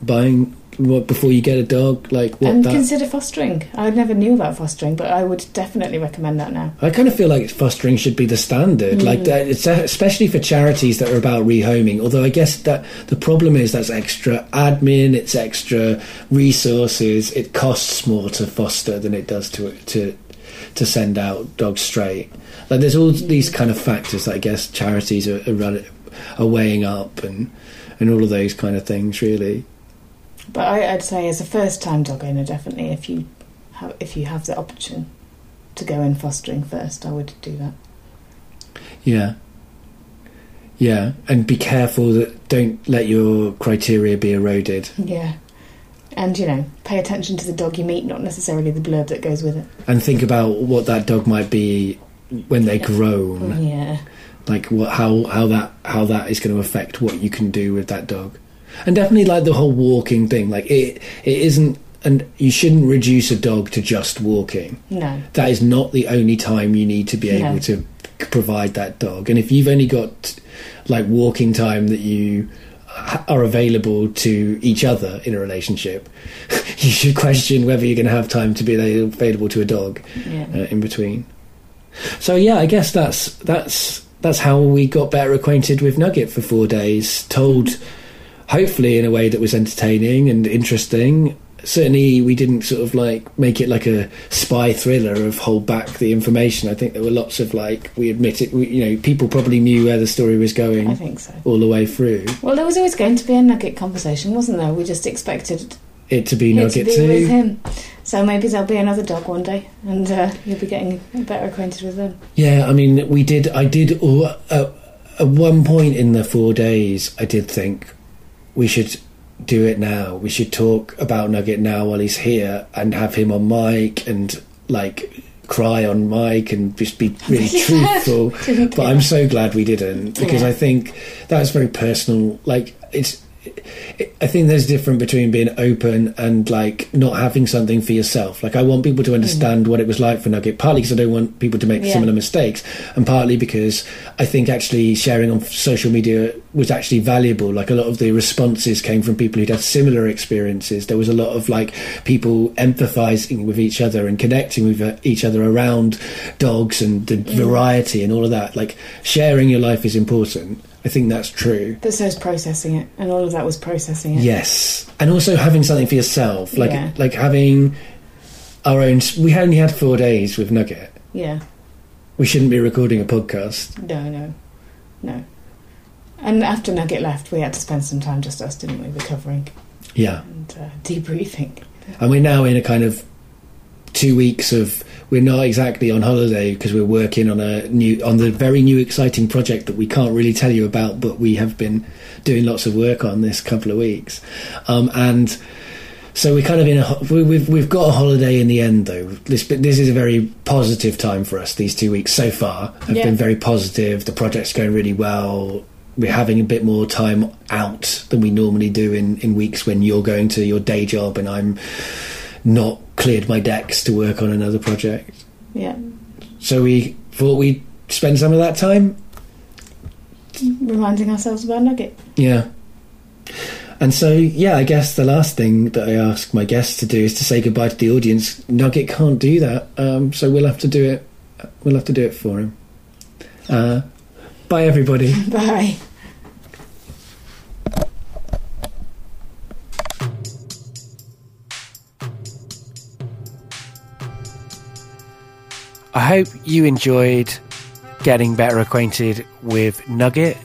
buying what before you get a dog. Like what and that. consider fostering. I never knew about fostering, but I would definitely recommend that now. I kind of feel like fostering should be the standard, like that, especially for charities that are about rehoming. Although I guess that the problem is that's extra admin, it's extra resources. It costs more to foster than it does to to to send out dogs straight. Like there's all these kind of factors that I guess charities are are, are weighing up and and all of those kind of things. Really, But I, I'd say, as a first-time dog owner, definitely, if you have if you have the option to go in fostering first, I would do that. yeah. Yeah, and be careful that don't let your criteria be eroded. Yeah, and you know, pay attention to the dog you meet, not necessarily the blurb that goes with it. and think about what that dog might be when they're Yeah. grown Yeah, like what how how that how that is going to affect what you can do with that dog. And definitely like the whole walking thing. Like it it isn't and you shouldn't reduce a dog to just walking. No, that is not the only time you need to be able No. to provide that dog. And if you've only got like walking time that you are available to each other in a relationship, [laughs] you should question whether you're going to have time to be available to a dog Yeah. uh, in between. So yeah, I guess that's that's that's how we got better acquainted with Nugget for four days. Told, hopefully, in a way that was entertaining and interesting. Certainly, we didn't sort of like make it like a spy thriller of hold back the information. I think there were lots of like we admit it. We, you know, people probably knew where the story was going I think so. all the way through. Well, there was always going to be a nugget conversation, wasn't there? We just expected It to be Nugget to be too. with him. So maybe there'll be another dog one day, and uh, you'll be getting better acquainted with them. Yeah, I mean, we did. I did. Uh, at one point in the four days, I did think we should do it now. We should talk about Nugget now while he's here, and have him on mic and like cry on mic and just be really [laughs] truthful. But I'm so glad we didn't because Yeah. I think that's very personal. Like it's. I think there's a difference between being open and like not having something for yourself. Like I want people to understand what it was like for Nugget, partly because I don't want people to make Yeah. similar mistakes, and partly because I think actually sharing on social media was actually valuable. Like a lot of the responses came from people who'd had similar experiences. There was a lot of like people empathizing with each other and connecting with uh, each other around dogs and the variety and all of that. Like sharing your life is important. I think that's true. But so is processing it, and all of that was processing it. Yes, and also having something for yourself, like Yeah. like having our own. We only had four days with Nugget. Yeah. We shouldn't be recording a podcast. No, no, no. And after Nugget left, we had to spend some time just us, didn't we, recovering Yeah, and uh, debriefing. and we're now in a kind of two weeks of. We're not exactly on holiday because we're working on a new, on the very new, exciting project that we can't really tell you about, but we have been doing lots of work on this couple of weeks, um, and. So we're kind of in a we, we've we've got a holiday in the end though. This this is a very positive time for us. These two weeks so far have Yeah. been very positive. The project's going really well. We're having a bit more time out than we normally do in in weeks when you're going to your day job and I'm not cleared my decks to work on another project. Yeah. So we thought we'd spend some of that time. Reminding ourselves about Nugget. Yeah. And so, yeah, I guess the last thing that I ask my guests to do is to say goodbye to the audience. Nugget can't do that, um, so we'll have to do it. We'll have to do it for him. Uh, bye, everybody. [laughs] Bye. I hope you enjoyed getting better acquainted with Nugget.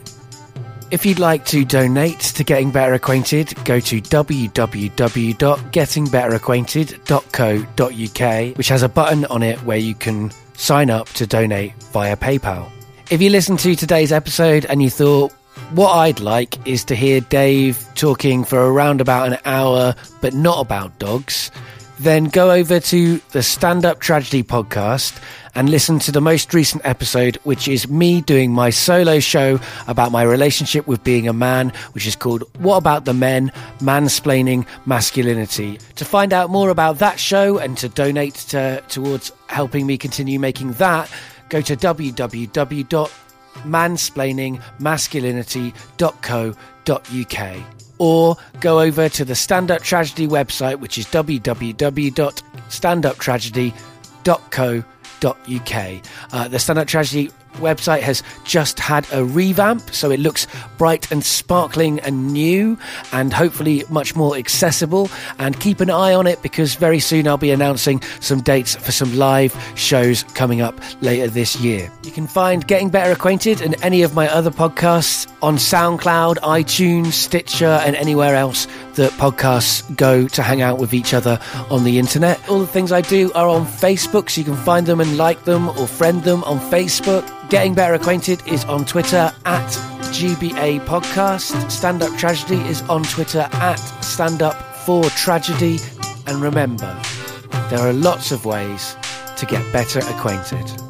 If you'd like to donate to Getting Better Acquainted, go to www.gettingbetteracquainted.co.uk, which has a button on it where you can sign up to donate via PayPal. If you listened to today's episode and you thought, what I'd like is to hear Dave talking for around about an hour, but not about dogs, then go over to the Stand Up Tragedy podcast and listen to the most recent episode, which is me doing my solo show about my relationship with being a man, which is called What About the Men? Mansplaining Masculinity. To find out more about that show and to donate to, towards helping me continue making that, go to www.mansplainingmasculinity.co.uk or go over to the Stand Up Tragedy website, which is www.standuptragedy.co.uk. Uh, the Stand Up Tragedy website has just had a revamp, so it looks bright and sparkling and new, and hopefully much more accessible. And keep an eye on it because very soon I'll be announcing some dates for some live shows coming up later this year. You can find Getting Better Acquainted and any of my other podcasts on SoundCloud, iTunes, Stitcher, and anywhere else that podcasts go to hang out with each other on the internet. All the things I do are on Facebook, so you can find them and like them or friend them on Facebook. Getting Better Acquainted is on Twitter at GBA Podcast. Stand Up Tragedy is on Twitter at Stand Up for Tragedy. And remember, there are lots of ways to get better acquainted.